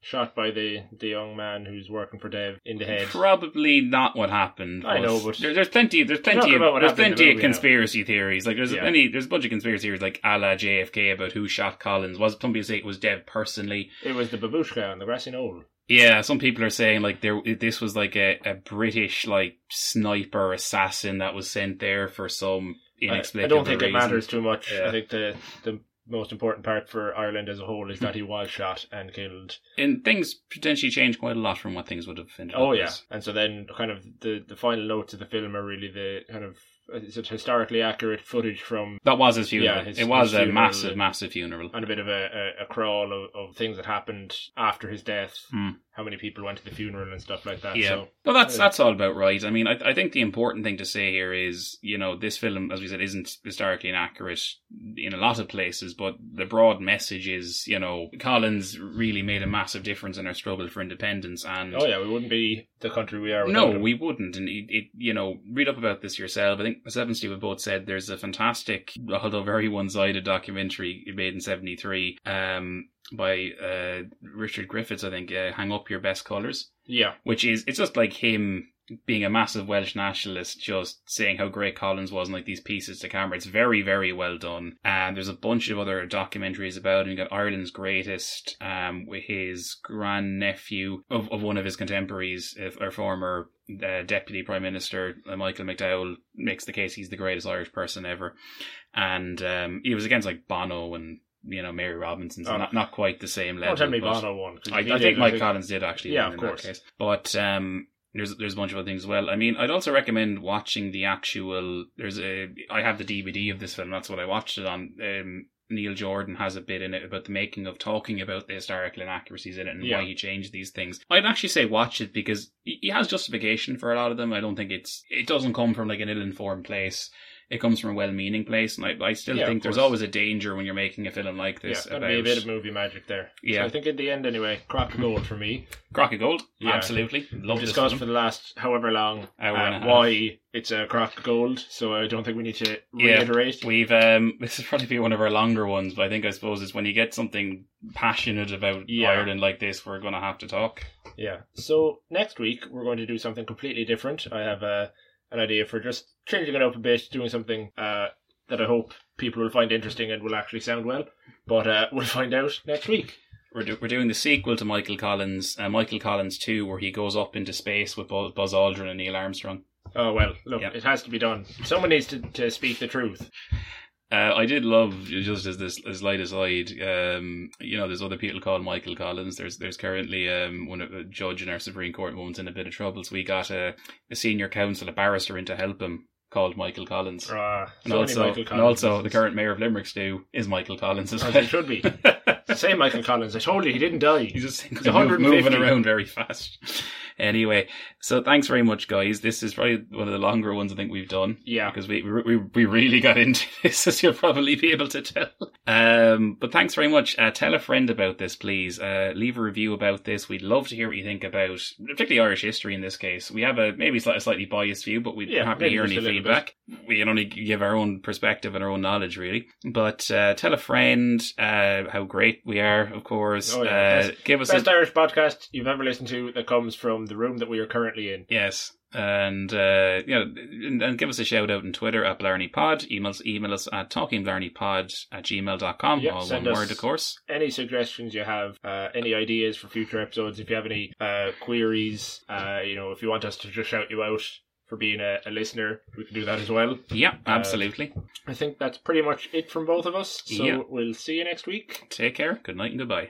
shot by the the young man who's working for Dev in the head. probably not what happened. I know, but- there, there's plenty. There's plenty. Of, there's plenty of now. conspiracy theories. Like there's Yeah. plenty. There's a bunch of conspiracy theories, like a la JFK about who shot Collins. Was some people say it was Dev personally. It was the babushka on the grassy knoll. Yeah, some people are saying like there this was like a, a British like sniper assassin that was sent there for some I, inexplicable I don't think it matters too much. Yeah. I think the the most important part for Ireland as a whole is that he was shot and killed. And things potentially changed quite a lot from what things would have ended Oh up yeah, as. and so then kind of the the final notes of the film are really the kind of it's a historically accurate footage from That was his funeral. Yeah, his- it was a massive, and- massive funeral. and a bit of a, a, a crawl of, of things that happened after his death. Hmm. How many people went to the funeral and stuff like that. Yeah. So Well, that's Yeah. that's all about right. I mean, I, I think the important thing to say here is, you know, this film, as we said, isn't historically inaccurate in a lot of places, but the broad message is, you know, Collins really made a massive difference in our struggle for independence, and oh yeah, we wouldn't be the country we are. No, him. we wouldn't. And it, it, you know, read up about this yourself. I think myself and Steve have both said there's a fantastic, although very one-sided documentary made in '73 um, by uh, Richard Griffiths. I think, uh, "Hang Up Your Best Colors," Yeah, which is it's just like him being a massive Welsh nationalist, just saying how great Collins was and like these pieces to camera. It's very, very well done. And there's a bunch of other documentaries about him. You got Ireland's Greatest, um, with his grandnephew of, of one of his contemporaries, if, or former uh, Deputy Prime Minister uh, Michael McDowell makes the case he's the greatest Irish person ever. And um, he was against like Bono and you know Mary Robinson, so Oh. not not quite the same level. tell me Bono won. I, I think Mike Collins did actually. Yeah, of in course. But um, There's there's a bunch of other things as well. I mean, I'd also recommend watching the actual. There's a I have the DVD of this film. That's what I watched it on. Um, Neil Jordan has a bit in it about the making of talking about the historical inaccuracies in it and Yeah. why he changed these things. I'd actually say watch it because he he has justification for a lot of them. I don't think it's it doesn't come from like an ill-informed place. It comes from a well-meaning place, and I, I still Yeah, think there's always a danger when you're making a film like Yeah, this gotta about be a bit of movie magic there. Yeah. So I think at the end, anyway, crock of gold for me. Crock of Gold. Yeah. Absolutely, love We've this discussed for the last however long Hour and a uh, half. why it's a crock of gold. So I don't think we need to Yeah, reiterate. We've um [LAUGHS] this is probably be one of our longer ones, but I think I suppose it's when you get something passionate about Yeah. Ireland like this, we're gonna have to talk. Yeah. So next week we're going to do something completely different. I have uh, an idea for just changing it up a bit, doing something uh, that I hope people will find interesting and will actually sound well. But uh, we'll find out next week. We're, do- we're doing the sequel to Michael Collins, uh, Michael Collins 2, where he goes up into space with Buzz, Buzz Aldrin and Neil Armstrong. Oh well, look, Yeah. it has to be done. Someone needs to, to speak the truth. Uh, I did love just as this as light aside. Um, you know, there's other people called Michael Collins. There's there's currently um one of a judge in our Supreme Court woman's in a bit of trouble, so we got a, a senior counsel, a barrister, in to help him called Michael Collins. Uh, And so also, Michael and also, the current mayor of Limerick, Stu, is Michael Collins as well. it should be. [LAUGHS] Say Michael Collins. I told you he didn't die. He's just he's moving around very fast. Anyway, so thanks very much, guys. This is probably one of the longer ones I think we've done. Yeah. because we we we really got into [LAUGHS] this, as you'll probably be able to tell. Um, but thanks very much. Uh, tell a friend about this, please. Uh, leave a review about this. We'd love to hear what you think about, particularly Irish history in this case. We have a maybe slightly, slightly biased view, but we'd Yeah, happy to hear any feedback. We can only give our own perspective and our own knowledge, really. But uh, tell a friend uh, how great we are, of course. Oh, yeah. uh, Best- give us Best a Irish podcast you've ever listened to that comes from the room that we are currently in. Yes. And uh, know, and, and give us a shout out on Twitter at Blarney Pod. Email us, email us at talkingblarneypod at gmail.com. Yeah, all one word, of course. Any suggestions you have, uh, any ideas for future episodes, if you have any uh, queries, uh, you know, if you want us to just shout you out for being a, a listener, we can do that as well. Yeah, absolutely. I think that's pretty much it from both of us. So Yeah. we'll see you next week. Take care. Good night and goodbye.